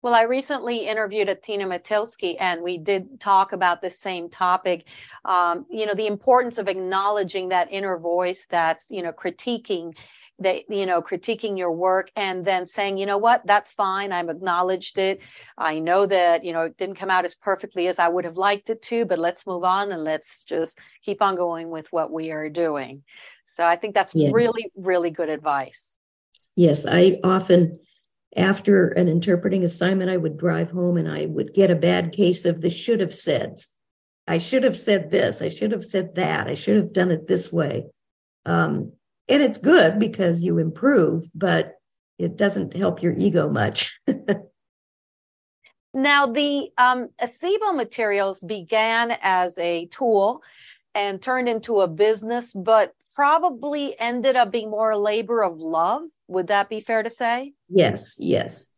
Well, I recently interviewed a Tina Matilsky, and we did talk about the same topic. Um, you know, the importance of acknowledging that inner voice that's, you know, critiquing that you know critiquing your work and then saying you know what that's fine i've acknowledged it i know that you know it didn't come out as perfectly as i would have liked it to but let's move on and let's just keep on going with what we are doing so I think that's yeah. really, really good advice. Yes, I often, after an interpreting assignment, I would drive home and I would get a bad case of the should have said. I should have said this. I should have said that. I should have done it this way. Um, and it's good because you improve, but it doesn't help your ego much. <laughs> now, the um, ACEBO materials began as a tool and turned into a business, but probably ended up being more a labor of love. Would that be fair to say? Yes, yes.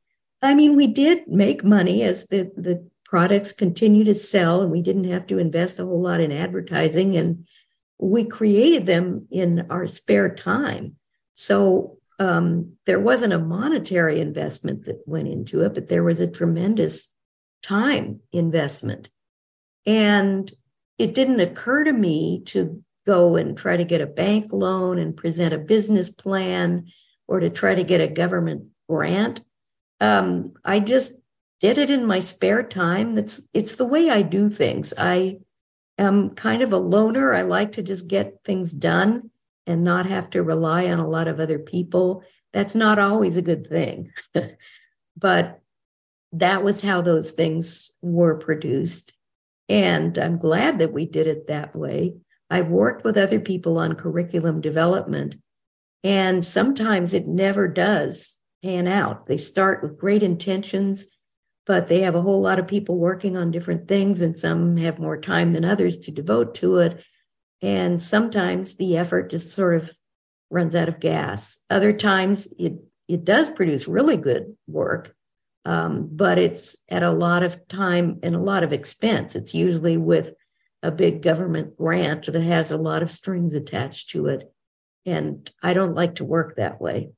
I mean, we did make money as the, the products continue to sell, and we didn't have to invest a whole lot in advertising. And we created them in our spare time. So um, there wasn't a monetary investment that went into it, but there was a tremendous time investment. And it didn't occur to me to go and try to get a bank loan and present a business plan or to try to get a government grant. Um, I just did it in my spare time. That's it's the way I do things. I am kind of a loner. I like to just get things done and not have to rely on a lot of other people. That's not always a good thing. <laughs> but that was how those things were produced. And I'm glad that we did it that way. I've worked with other people on curriculum development, and sometimes it never does pan out. They start with great intentions, but they have a whole lot of people working on different things, and some have more time than others to devote to it. And sometimes the effort just sort of runs out of gas. Other times it it does produce really good work, um, but it's at a lot of time and a lot of expense. It's usually with a big government grant that has a lot of strings attached to it. And I don't like to work that way.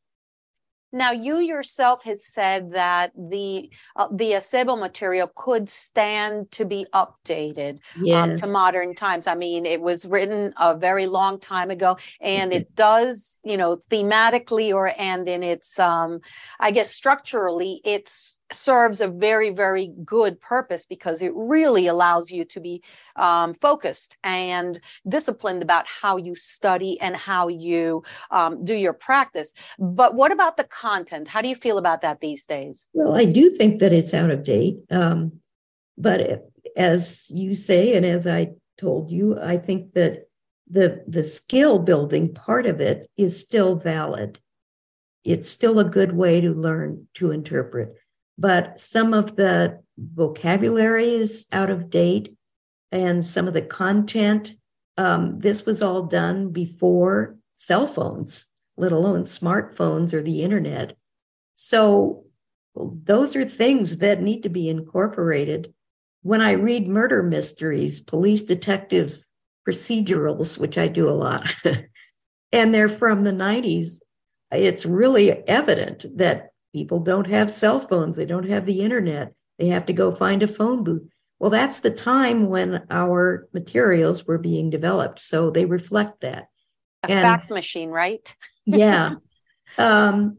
Now, you yourself has said that the uh, the acebo material could stand to be updated yes. um, to modern times. I mean, it was written a very long time ago, and it does, you know, thematically or and in its, um, I guess, structurally, it's serves a very very good purpose because it really allows you to be um, focused and disciplined about how you study and how you um, do your practice. But what about the content? How do you feel about that these days? Well i do think that it's out of date um, but as you say and as i told you i think that the the skill building part of it is still valid. It's still a good way to learn to interpret but some of the vocabulary is out of date and some of the content. Um, this was all done before cell phones, let alone smartphones or the internet. So those are things that need to be incorporated. When I read murder mysteries, police detective procedurals, which I do a lot, <laughs> and they're from the 90s, it's really evident that People don't have cell phones, they don't have the internet, they have to go find a phone booth. Well, that's the time when our materials were being developed. So they reflect that. A and, fax machine, right? <laughs> yeah. <laughs> Um,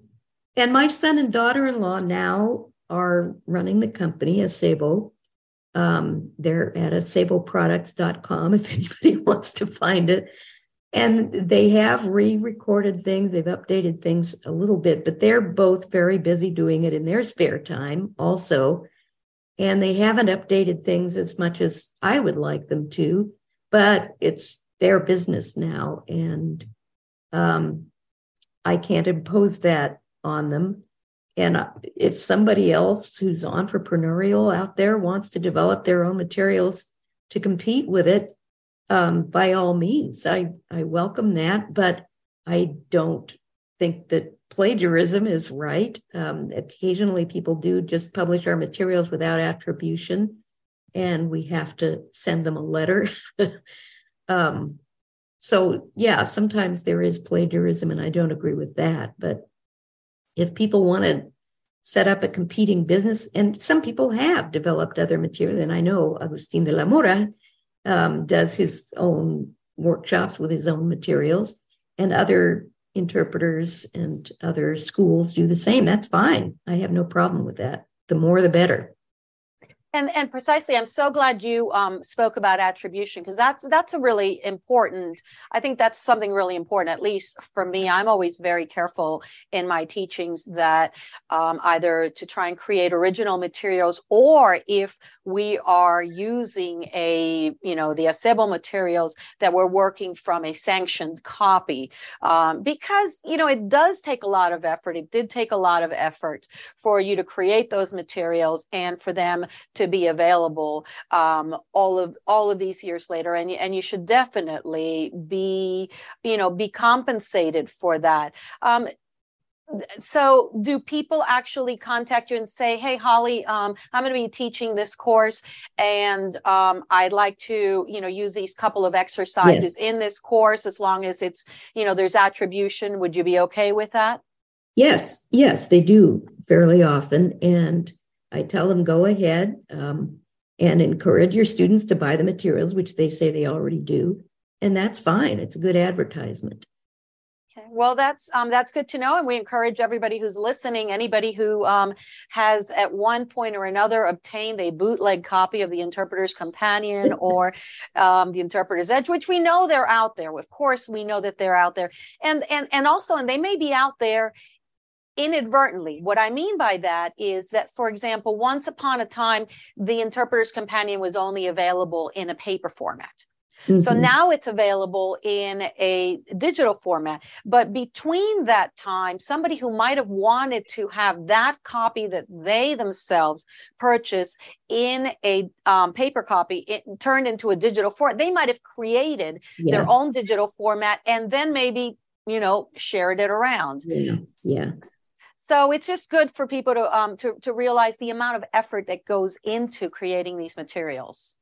and my son and daughter in law now are running the company, Acebo. Um, they're at aceboproducts.com if <laughs> anybody wants to find it and they have re-recorded things they've updated things a little bit but they're both very busy doing it in their spare time also. And they haven't updated things as much as i would like them to but it's their business now and um, i can't impose that on them. And if somebody else who's entrepreneurial out there wants to develop their own materials to compete with it um, by all means, I, I welcome that, but I don't think that plagiarism is right. Um, occasionally, people do just publish our materials without attribution, and we have to send them a letter. <laughs> um, so, yeah, sometimes there is plagiarism, and I don't agree with that. But if people want to set up a competing business, and some people have developed other material, and I know Agustin de la Mora um, does his own workshops with his own materials, and other interpreters and other schools do the same. That's fine. I have no problem with that. The more, the better. And and precisely, I'm so glad you um, spoke about attribution because that's that's a really important. I think that's something really important. At least for me, I'm always very careful in my teachings that um, either to try and create original materials, or if we are using a you know the acebo materials that we're working from a sanctioned copy, um, because you know it does take a lot of effort. It did take a lot of effort for you to create those materials and for them to to be available um, all of all of these years later. And and you should definitely be you know be compensated for that. Um, so do people actually contact you and say hey holly um, i'm going to be teaching this course and um, i'd like to you know use these couple of exercises yes. in this course as long as it's you know there's attribution would you be okay with that? Yes yes they do fairly often. And I tell them go ahead um, and encourage your students to buy the materials, which they say they already do, and that's fine. It's a good advertisement. Okay. Well, that's um, that's good to know, and we encourage everybody who's listening, anybody who um, has at one point or another obtained a bootleg copy of the Interpreter's Companion <laughs> or um, the Interpreter's Edge, which we know they're out there. Of course, we know that they're out there, and and and also, and they may be out there inadvertently. What I mean by that is that, for example, once upon a time, the interpreter's companion was only available in a paper format. Mm-hmm. So now it's available in a digital format. But between that time, somebody who might have wanted to have that copy that they themselves purchased in a um, paper copy it turned into a digital format, they might have created yeah. their own digital format and then maybe you know shared it around. Yeah. Yeah so it's just good for people to um to, to realize the amount of effort that goes into creating these materials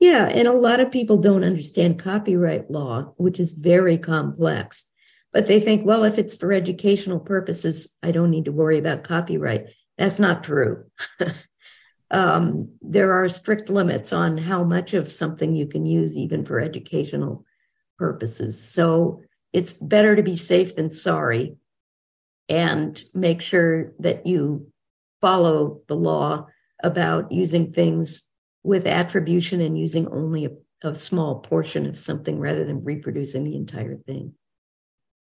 yeah and a lot of people don't understand copyright law which is very complex but they think, well, if it's for educational purposes, I don't need to worry about copyright. That's not true. <laughs> um, there are strict limits on how much of something you can use, even for educational purposes. So it's better to be safe than sorry and make sure that you follow the law about using things with attribution and using only a, a small portion of something rather than reproducing the entire thing.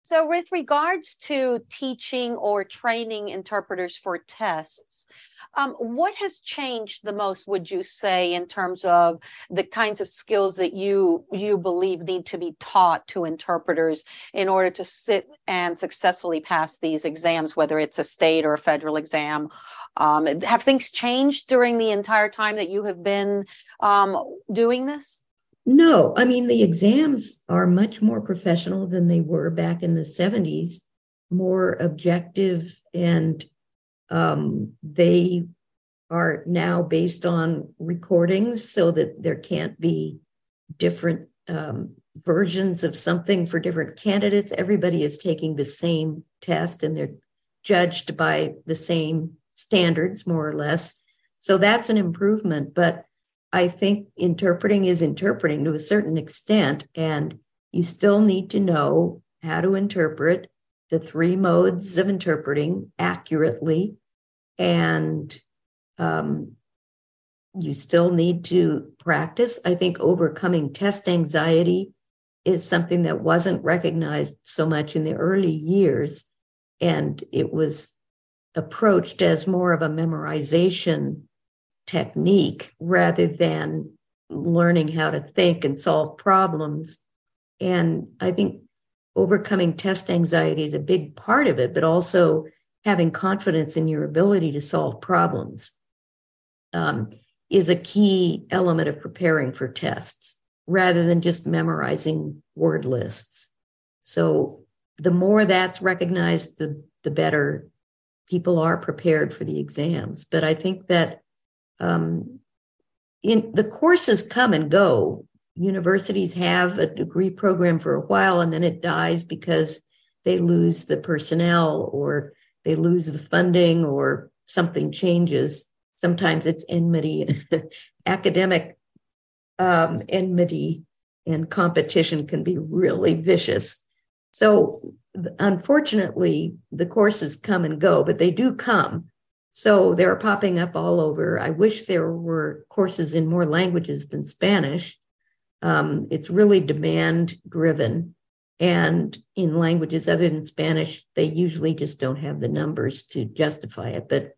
So, with regards to teaching or training interpreters for tests, um, what has changed the most, would you say, in terms of the kinds of skills that you you believe need to be taught to interpreters in order to sit and successfully pass these exams, whether it's a state or a federal exam? Um, have things changed during the entire time that you have been um, doing this? No, I mean, the exams are much more professional than they were back in the 70s, more objective, and um, they are now based on recordings so that there can't be different um, versions of something for different candidates. Everybody is taking the same test and they're judged by the same standards, more or less. So that's an improvement. But I think interpreting is interpreting to a certain extent, and you still need to know how to interpret the three modes of interpreting accurately. And um, you still need to practice. I think overcoming test anxiety is something that wasn't recognized so much in the early years. And it was approached as more of a memorization technique rather than learning how to think and solve problems. And I think overcoming test anxiety is a big part of it, but also having confidence in your ability to solve problems um, is a key element of preparing for tests rather than just memorizing word lists. So the more that's recognized, the, the better people are prepared for the exams. But I think that um, in the courses come and go. Universities have a degree program for a while and then it dies because they lose the personnel or they lose the funding or something changes. Sometimes it's enmity, <laughs> academic um, enmity and competition can be really vicious. So, unfortunately, the courses come and go, but they do come. So they're popping up all over. I wish there were courses in more languages than Spanish. Um, it's really demand driven. And in languages other than Spanish, they usually just don't have the numbers to justify it. But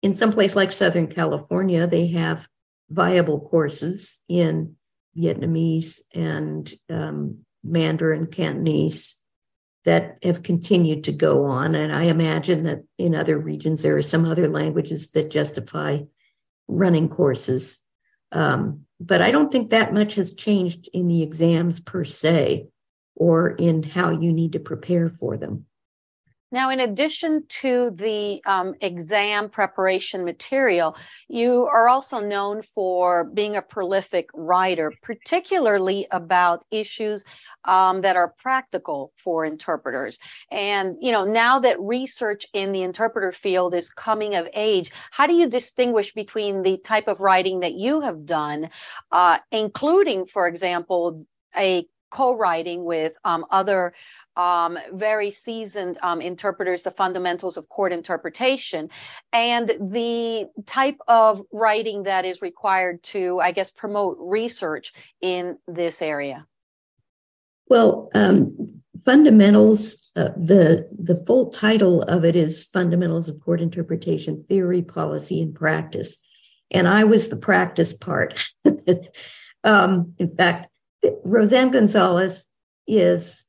in some place like Southern California, they have viable courses in Vietnamese and um, Mandarin, Cantonese, that have continued to go on. And I imagine that in other regions, there are some other languages that justify running courses. Um, but I don't think that much has changed in the exams per se or in how you need to prepare for them. Now, in addition to the um, exam preparation material, you are also known for being a prolific writer, particularly about issues um, that are practical for interpreters. And, you know, now that research in the interpreter field is coming of age, how do you distinguish between the type of writing that you have done, uh, including, for example, a co-writing with um, other um, very seasoned um, interpreters, the fundamentals of court interpretation, and the type of writing that is required to, I guess, promote research in this area? Well, um, fundamentals, uh, the, the full title of it is Fundamentals of Court Interpretation Theory, Policy, and Practice. And I was the practice part. <laughs> Um, in fact, Roseann Gonzalez is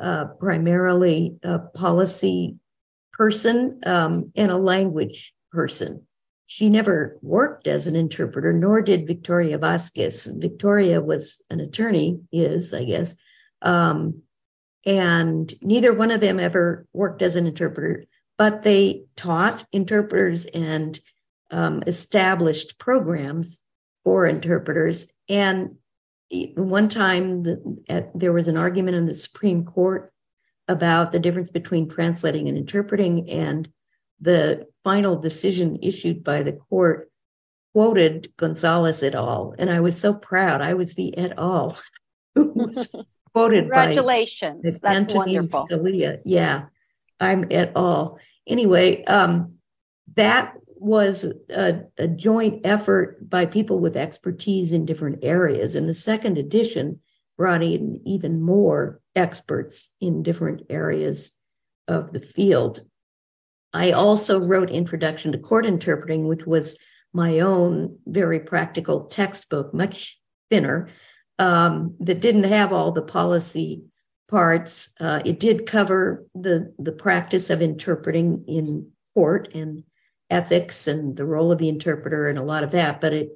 uh, primarily a policy person um, and a language person. She never worked as an interpreter, nor did Victoria Vasquez. Victoria was an attorney, is, I guess. Um, and neither one of them ever worked as an interpreter, but they taught interpreters and um, established programs for interpreters. And one time the, at, there was an argument in the Supreme Court about the difference between translating and interpreting, and the final decision issued by the court quoted Gonzalez et al. And I was so proud. I was the et al. <laughs> who was quoted Congratulations. by That's Antonin wonderful. Scalia. Yeah, I'm at all. Anyway, um, that was a, a, joint effort by people with expertise in different areas. And the second edition brought in even more experts in different areas of the field. I also wrote Introduction to Court Interpreting, which was my own very practical textbook, much thinner, um, that didn't have all the policy parts. Uh, it did cover the, the practice of interpreting in court and ethics and the role of the interpreter and a lot of that, but it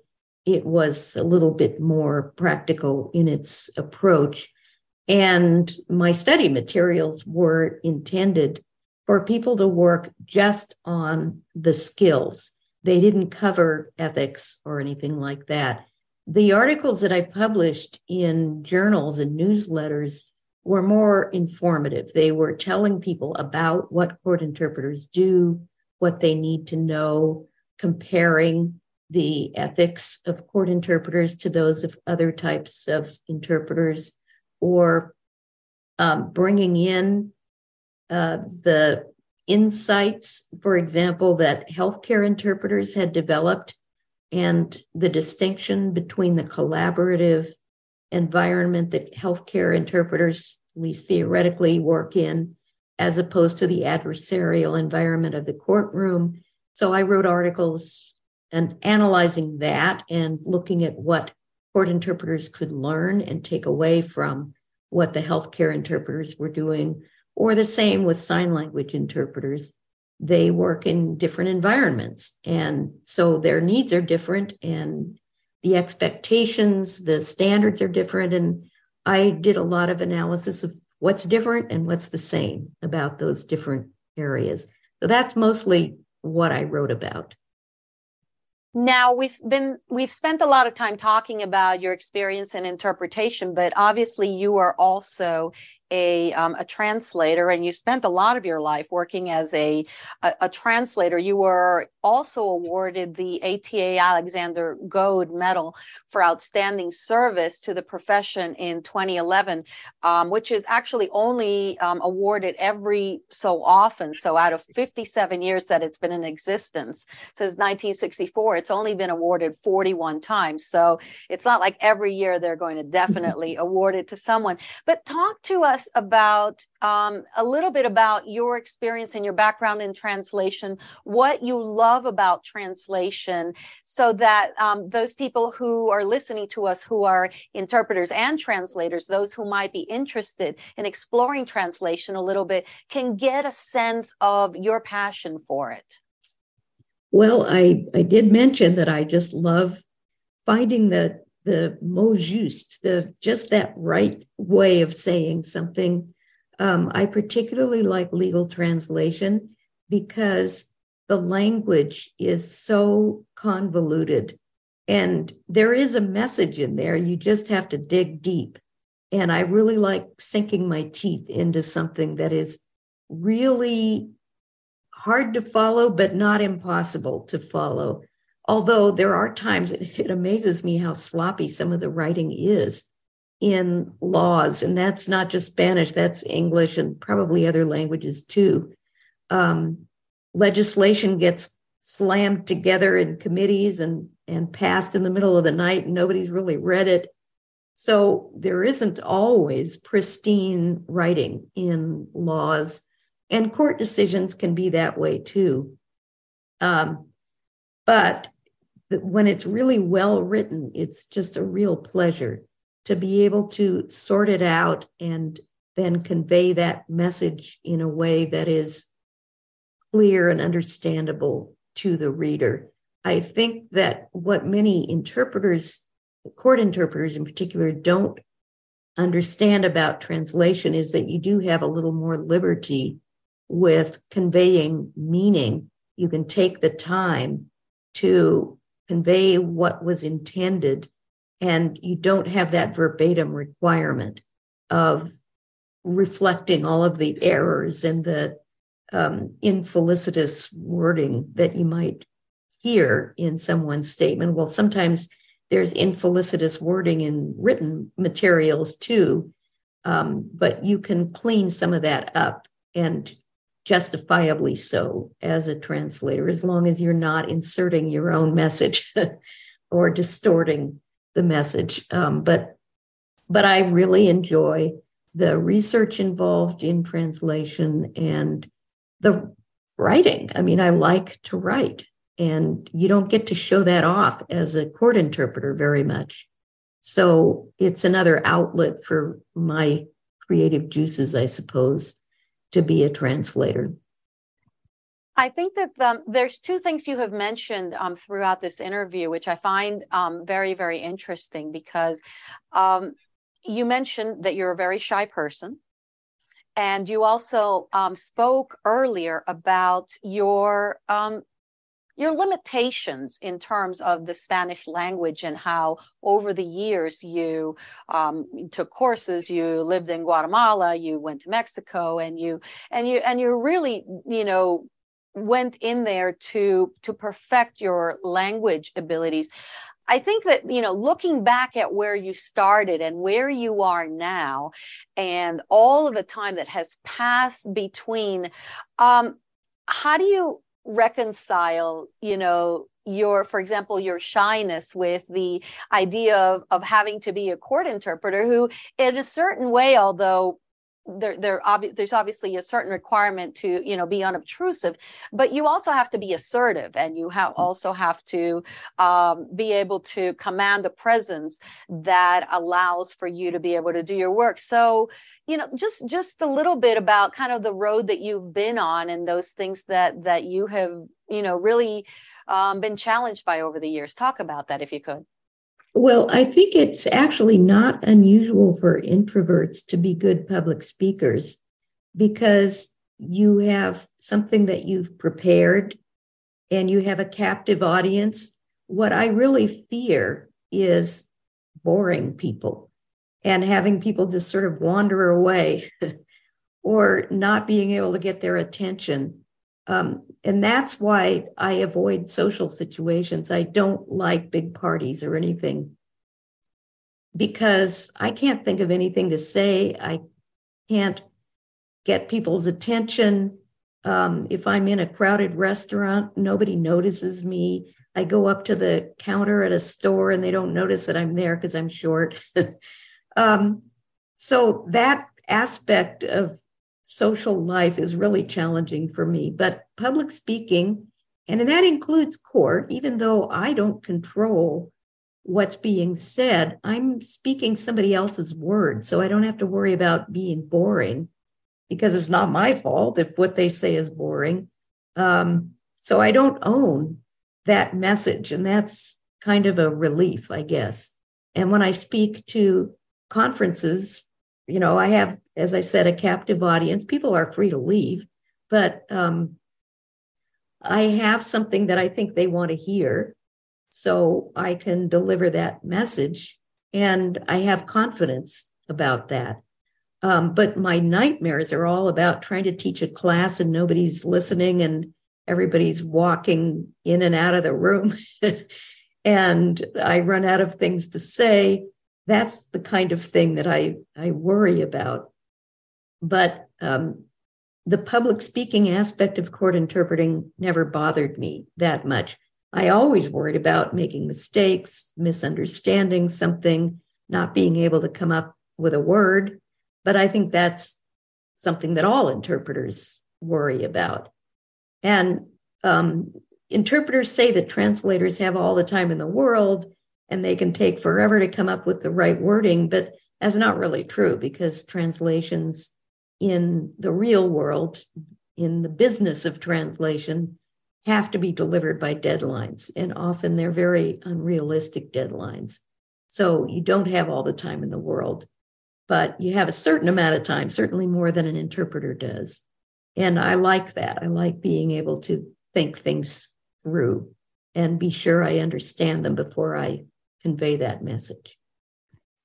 it was a little bit more practical in its approach. And my study materials were intended for people to work just on the skills. They didn't cover ethics or anything like that. The articles that I published in journals and newsletters were more informative. They were telling people about what court interpreters do, what they need to know, comparing the ethics of court interpreters to those of other types of interpreters, or um, bringing in uh, the insights, for example, that healthcare interpreters had developed and the distinction between the collaborative environment that healthcare interpreters, at least theoretically, work in as opposed to the adversarial environment of the courtroom. So I wrote articles and analyzing that and looking at what court interpreters could learn and take away from what the healthcare interpreters were doing, or the same with sign language interpreters. They work in different environments. And so their needs are different and the expectations, the standards are different. And I did a lot of analysis of what's different and what's the same about those different areas. So that's mostly what I wrote about. Now we've been we've spent a lot of time talking about your experience in interpretation, but obviously you are also a, um, a translator and you spent a lot of your life working as a, a, a, translator. You were also awarded the ATA Alexander Gode Medal for Outstanding Service to the profession in 2011, um, which is actually only um, awarded every so often. So out of 57 years that it's been in existence since 1964, it's only been awarded 41 times. So it's not like every year they're going to definitely <laughs> award it to someone. But talk to us about um, a little bit about your experience and your background in translation, what you love about translation, so that um, those people who are listening to us, who are interpreters and translators, those who might be interested in exploring translation a little bit, can get a sense of your passion for it. Well, I, I did mention that I just love finding the the mot juste, the just that right way of saying something. Um, I particularly like legal translation because the language is so convoluted and there is a message in there. You just have to dig deep. And I really like sinking my teeth into something that is really hard to follow, but not impossible to follow although there are times it, it amazes me how sloppy some of the writing is in laws, and that's not just Spanish, that's English and probably other languages too. Um, legislation gets slammed together in committees and, and passed in the middle of the night, and nobody's really read it. So there isn't always pristine writing in laws, and court decisions can be that way too. Um, but when it's really well written, it's just a real pleasure to be able to sort it out and then convey that message in a way that is clear and understandable to the reader. I think that what many interpreters, court interpreters in particular, don't understand about translation is that you do have a little more liberty with conveying meaning. You can take the time to convey what was intended and you don't have that verbatim requirement of reflecting all of the errors and the um, infelicitous wording that you might hear in someone's statement. Well, sometimes there's infelicitous wording in written materials too, um, but you can clean some of that up and justifiably so as a translator, as long as you're not inserting your own message <laughs> or distorting the message. Um, but but I really enjoy the research involved in translation and the writing. I mean, I like to write, and you don't get to show that off as a court interpreter very much. So it's another outlet for my creative juices, I suppose, to be a translator. I think that um, there's two things you have mentioned um, throughout this interview, which I find um, very, very interesting because um, you mentioned that you're a very shy person. And you also um, spoke earlier about your um, your limitations in terms of the Spanish language and how over the years you um, took courses, you lived in Guatemala, you went to Mexico, and you and you and you really you know went in there to to perfect your language abilities. I think that, you know, looking back at where you started and where you are now, and all of the time that has passed between, um, how do you reconcile, you know, your, for example, your shyness with the idea of, of having to be a court interpreter who, in a certain way, although there, there obvi- there's obviously a certain requirement to you know be unobtrusive but you also have to be assertive and you have mm-hmm. also have to um, be able to command the presence that allows for you to be able to do your work. So you know just just a little bit about kind of the road that you've been on and those things that that you have you know really um, been challenged by over the years. Talk about that if you could well, I think it's actually not unusual for introverts to be good public speakers because you have something that you've prepared and you have a captive audience. What I really fear is boring people and having people just sort of wander away <laughs> or not being able to get their attention. Um, and that's why I avoid social situations. I don't like big parties or anything because I can't think of anything to say. I can't get people's attention. Um, if I'm in a crowded restaurant, nobody notices me. I go up to the counter at a store and they don't notice that I'm there because I'm short. <laughs> um, so that aspect of social life is really challenging for me. But public speaking, and that includes court, even though I don't control what's being said, I'm speaking somebody else's words. So I don't have to worry about being boring because it's not my fault if what they say is boring. Um, so I don't own that message. And that's kind of a relief, I guess. And when I speak to conferences, you know, I have, as I said, a captive audience. People are free to leave, but um, I have something that I think they want to hear. So I can deliver that message. And I have confidence about that. Um, but my nightmares are all about trying to teach a class and nobody's listening and everybody's walking in and out of the room. <laughs> and I run out of things to say that's the kind of thing that I, I worry about. But um, the public speaking aspect of court interpreting never bothered me that much. I always worried about making mistakes, misunderstanding something, not being able to come up with a word. But I think that's something that all interpreters worry about. And um, interpreters say that translators have all the time in the world and they can take forever to come up with the right wording, but that's not really true because translations in the real world, in the business of translation, have to be delivered by deadlines. And often they're very unrealistic deadlines. So you don't have all the time in the world, but you have a certain amount of time, certainly more than an interpreter does. And I like that. I like being able to think things through and be sure I understand them before I convey that message.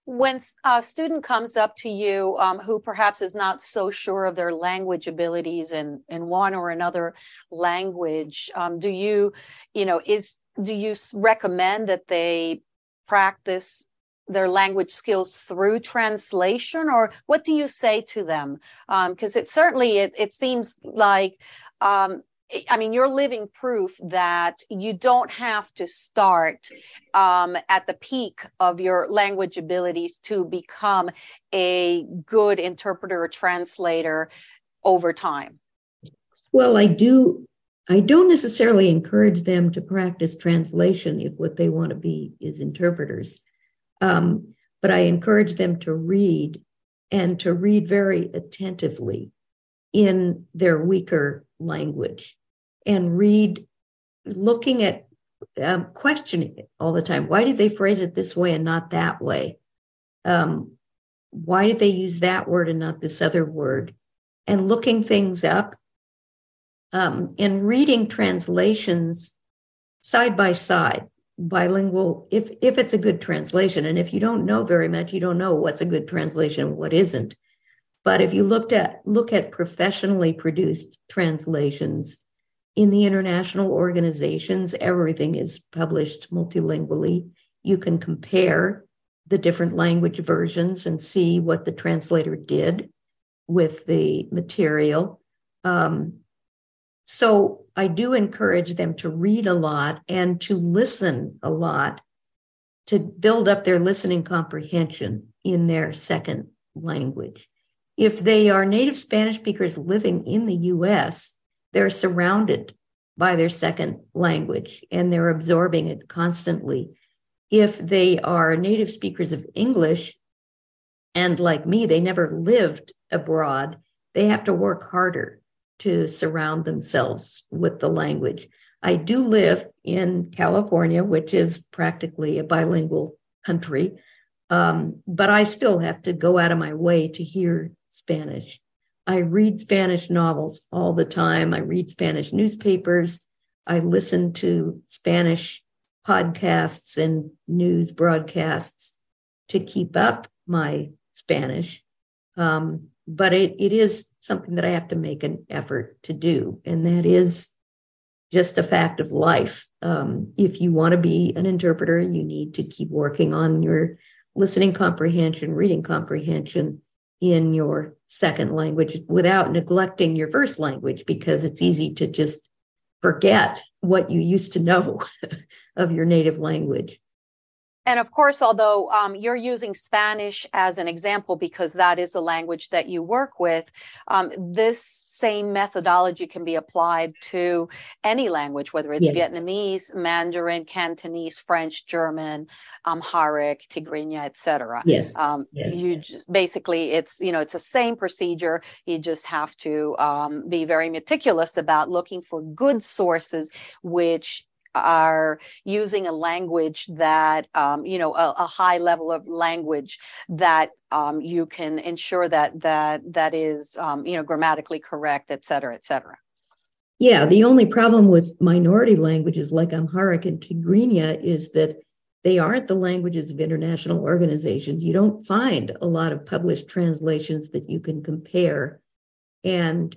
when a student comes up to you um, who perhaps is not so sure of their language abilities in, in one or another language, um, do you, you know, is do you recommend that they practice their language skills through translation, or what do you say to them? Because um, it certainly it, it seems like um, I mean, you're living proof that you don't have to start um, at the peak of your language abilities to become a good interpreter or translator over time. Well, I do. I don't necessarily encourage them to practice translation if what they want to be is interpreters. Um, but I encourage them to read and to read very attentively in their weaker language and read, looking at um, questioning it all the time. Why did they phrase it this way and not that way? Um, why did they use that word and not this other word? And looking things up um, and reading translations side by side, bilingual, if if it's a good translation. And if you don't know very much, you don't know what's a good translation, and what isn't. But if you looked at look at professionally produced translations in the international organizations, everything is published multilingually. You can compare the different language versions and see what the translator did with the material. Um, so I do encourage them to read a lot and to listen a lot to build up their listening comprehension in their second language if they are native Spanish speakers living in the US, they're surrounded by their second language and they're absorbing it constantly. If they are native speakers of English, and like me, they never lived abroad, they have to work harder to surround themselves with the language. I do live in California, which is practically a bilingual country, um, but I still have to go out of my way to hear Spanish. I read Spanish novels all the time. I read Spanish newspapers. I listen to Spanish podcasts and news broadcasts to keep up my Spanish. Um, but it, it is something that I have to make an effort to do. And that is just a fact of life. Um, if you want to be an interpreter, you need to keep working on your listening comprehension, reading comprehension, in your second language without neglecting your first language because it's easy to just forget what you used to know <laughs> of your native language. And of course, although um, you're using Spanish as an example because that is the language that you work with, um, this same methodology can be applied to any language, whether it's yes. Vietnamese, Mandarin, Cantonese, French, German, Amharic, Tigrinya, etc. Yes. Um, yes. You just basically it's you know it's the same procedure. You just have to um, be very meticulous about looking for good sources which are using a language that um, you know a, a, high level of language that um, you can ensure that that that is um, you know grammatically correct et cetera et cetera. Yeah the only problem with minority languages like amharic and tigrinya is that they aren't the languages of international organizations. You don't find a lot of published translations that you can compare. And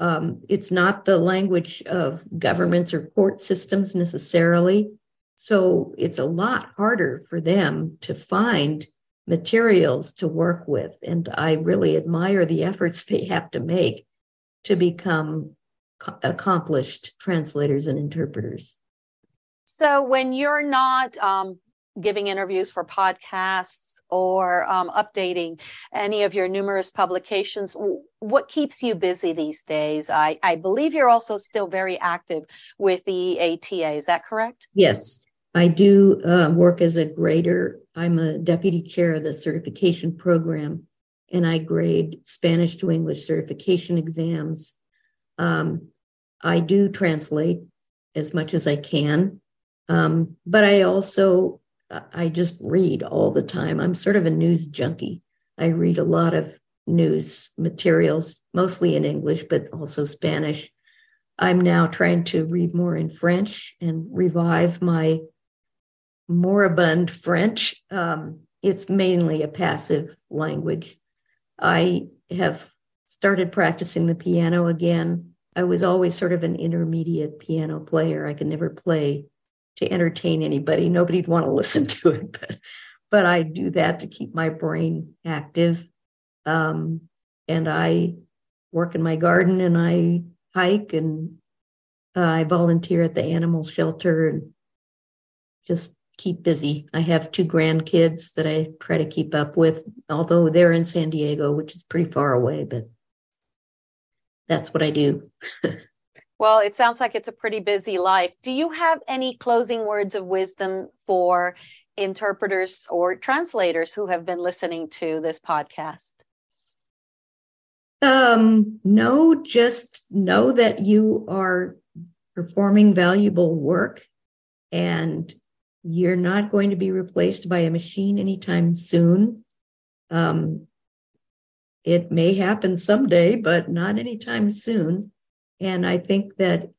um, it's not the language of governments or court systems necessarily. So it's a lot harder for them to find materials to work with. And I really admire the efforts they have to make to become accomplished translators and interpreters. So when you're not um, giving interviews for podcasts or um, updating any of your numerous publications. What keeps you busy these days? I, I believe you're also still very active with the ATA. Is that correct? Yes, I do uh, work as a grader. I'm a deputy chair of the certification program, and I grade Spanish to English certification exams. Um, I do translate as much as I can, um, but I also I just read all the time. I'm sort of a news junkie. I read a lot of news materials, mostly in English, but also Spanish. I'm now trying to read more in French and revive my moribund French. Um, it's mainly a passive language. I have started practicing the piano again. I was always sort of an intermediate piano player. I could never play to entertain anybody. Nobody'd want to listen <laughs> to it, but but I do that to keep my brain active. Um, and I work in my garden and I hike and uh, I volunteer at the animal shelter and just keep busy. I have two grandkids that I try to keep up with, although they're in San Diego, which is pretty far away, but that's what I do. <laughs> well, it sounds like it's a pretty busy life. Do you have any closing words of wisdom for interpreters or translators who have been listening to this podcast? Um, no, just know that you are performing valuable work and you're not going to be replaced by a machine anytime soon. Um, it may happen someday, but not anytime soon. And I think that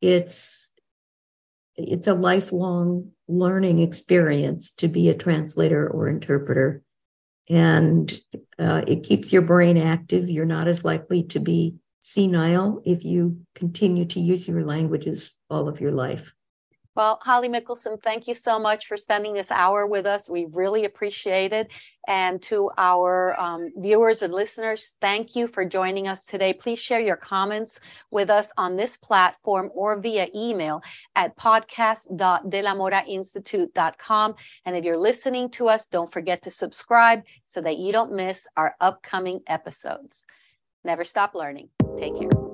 it's it's a lifelong learning experience to be a translator or interpreter. And uh, it keeps your brain active. You're not as likely to be senile if you continue to use your languages all of your life. Well, Holly Mikkelson, thank you so much for spending this hour with us. We really appreciate it. And to our um, viewers and listeners, thank you for joining us today. Please share your comments with us on this platform or via email at podcast.delamorainstitute.com. And if you're listening to us, don't forget to subscribe so that you don't miss our upcoming episodes. Never stop learning. Take care.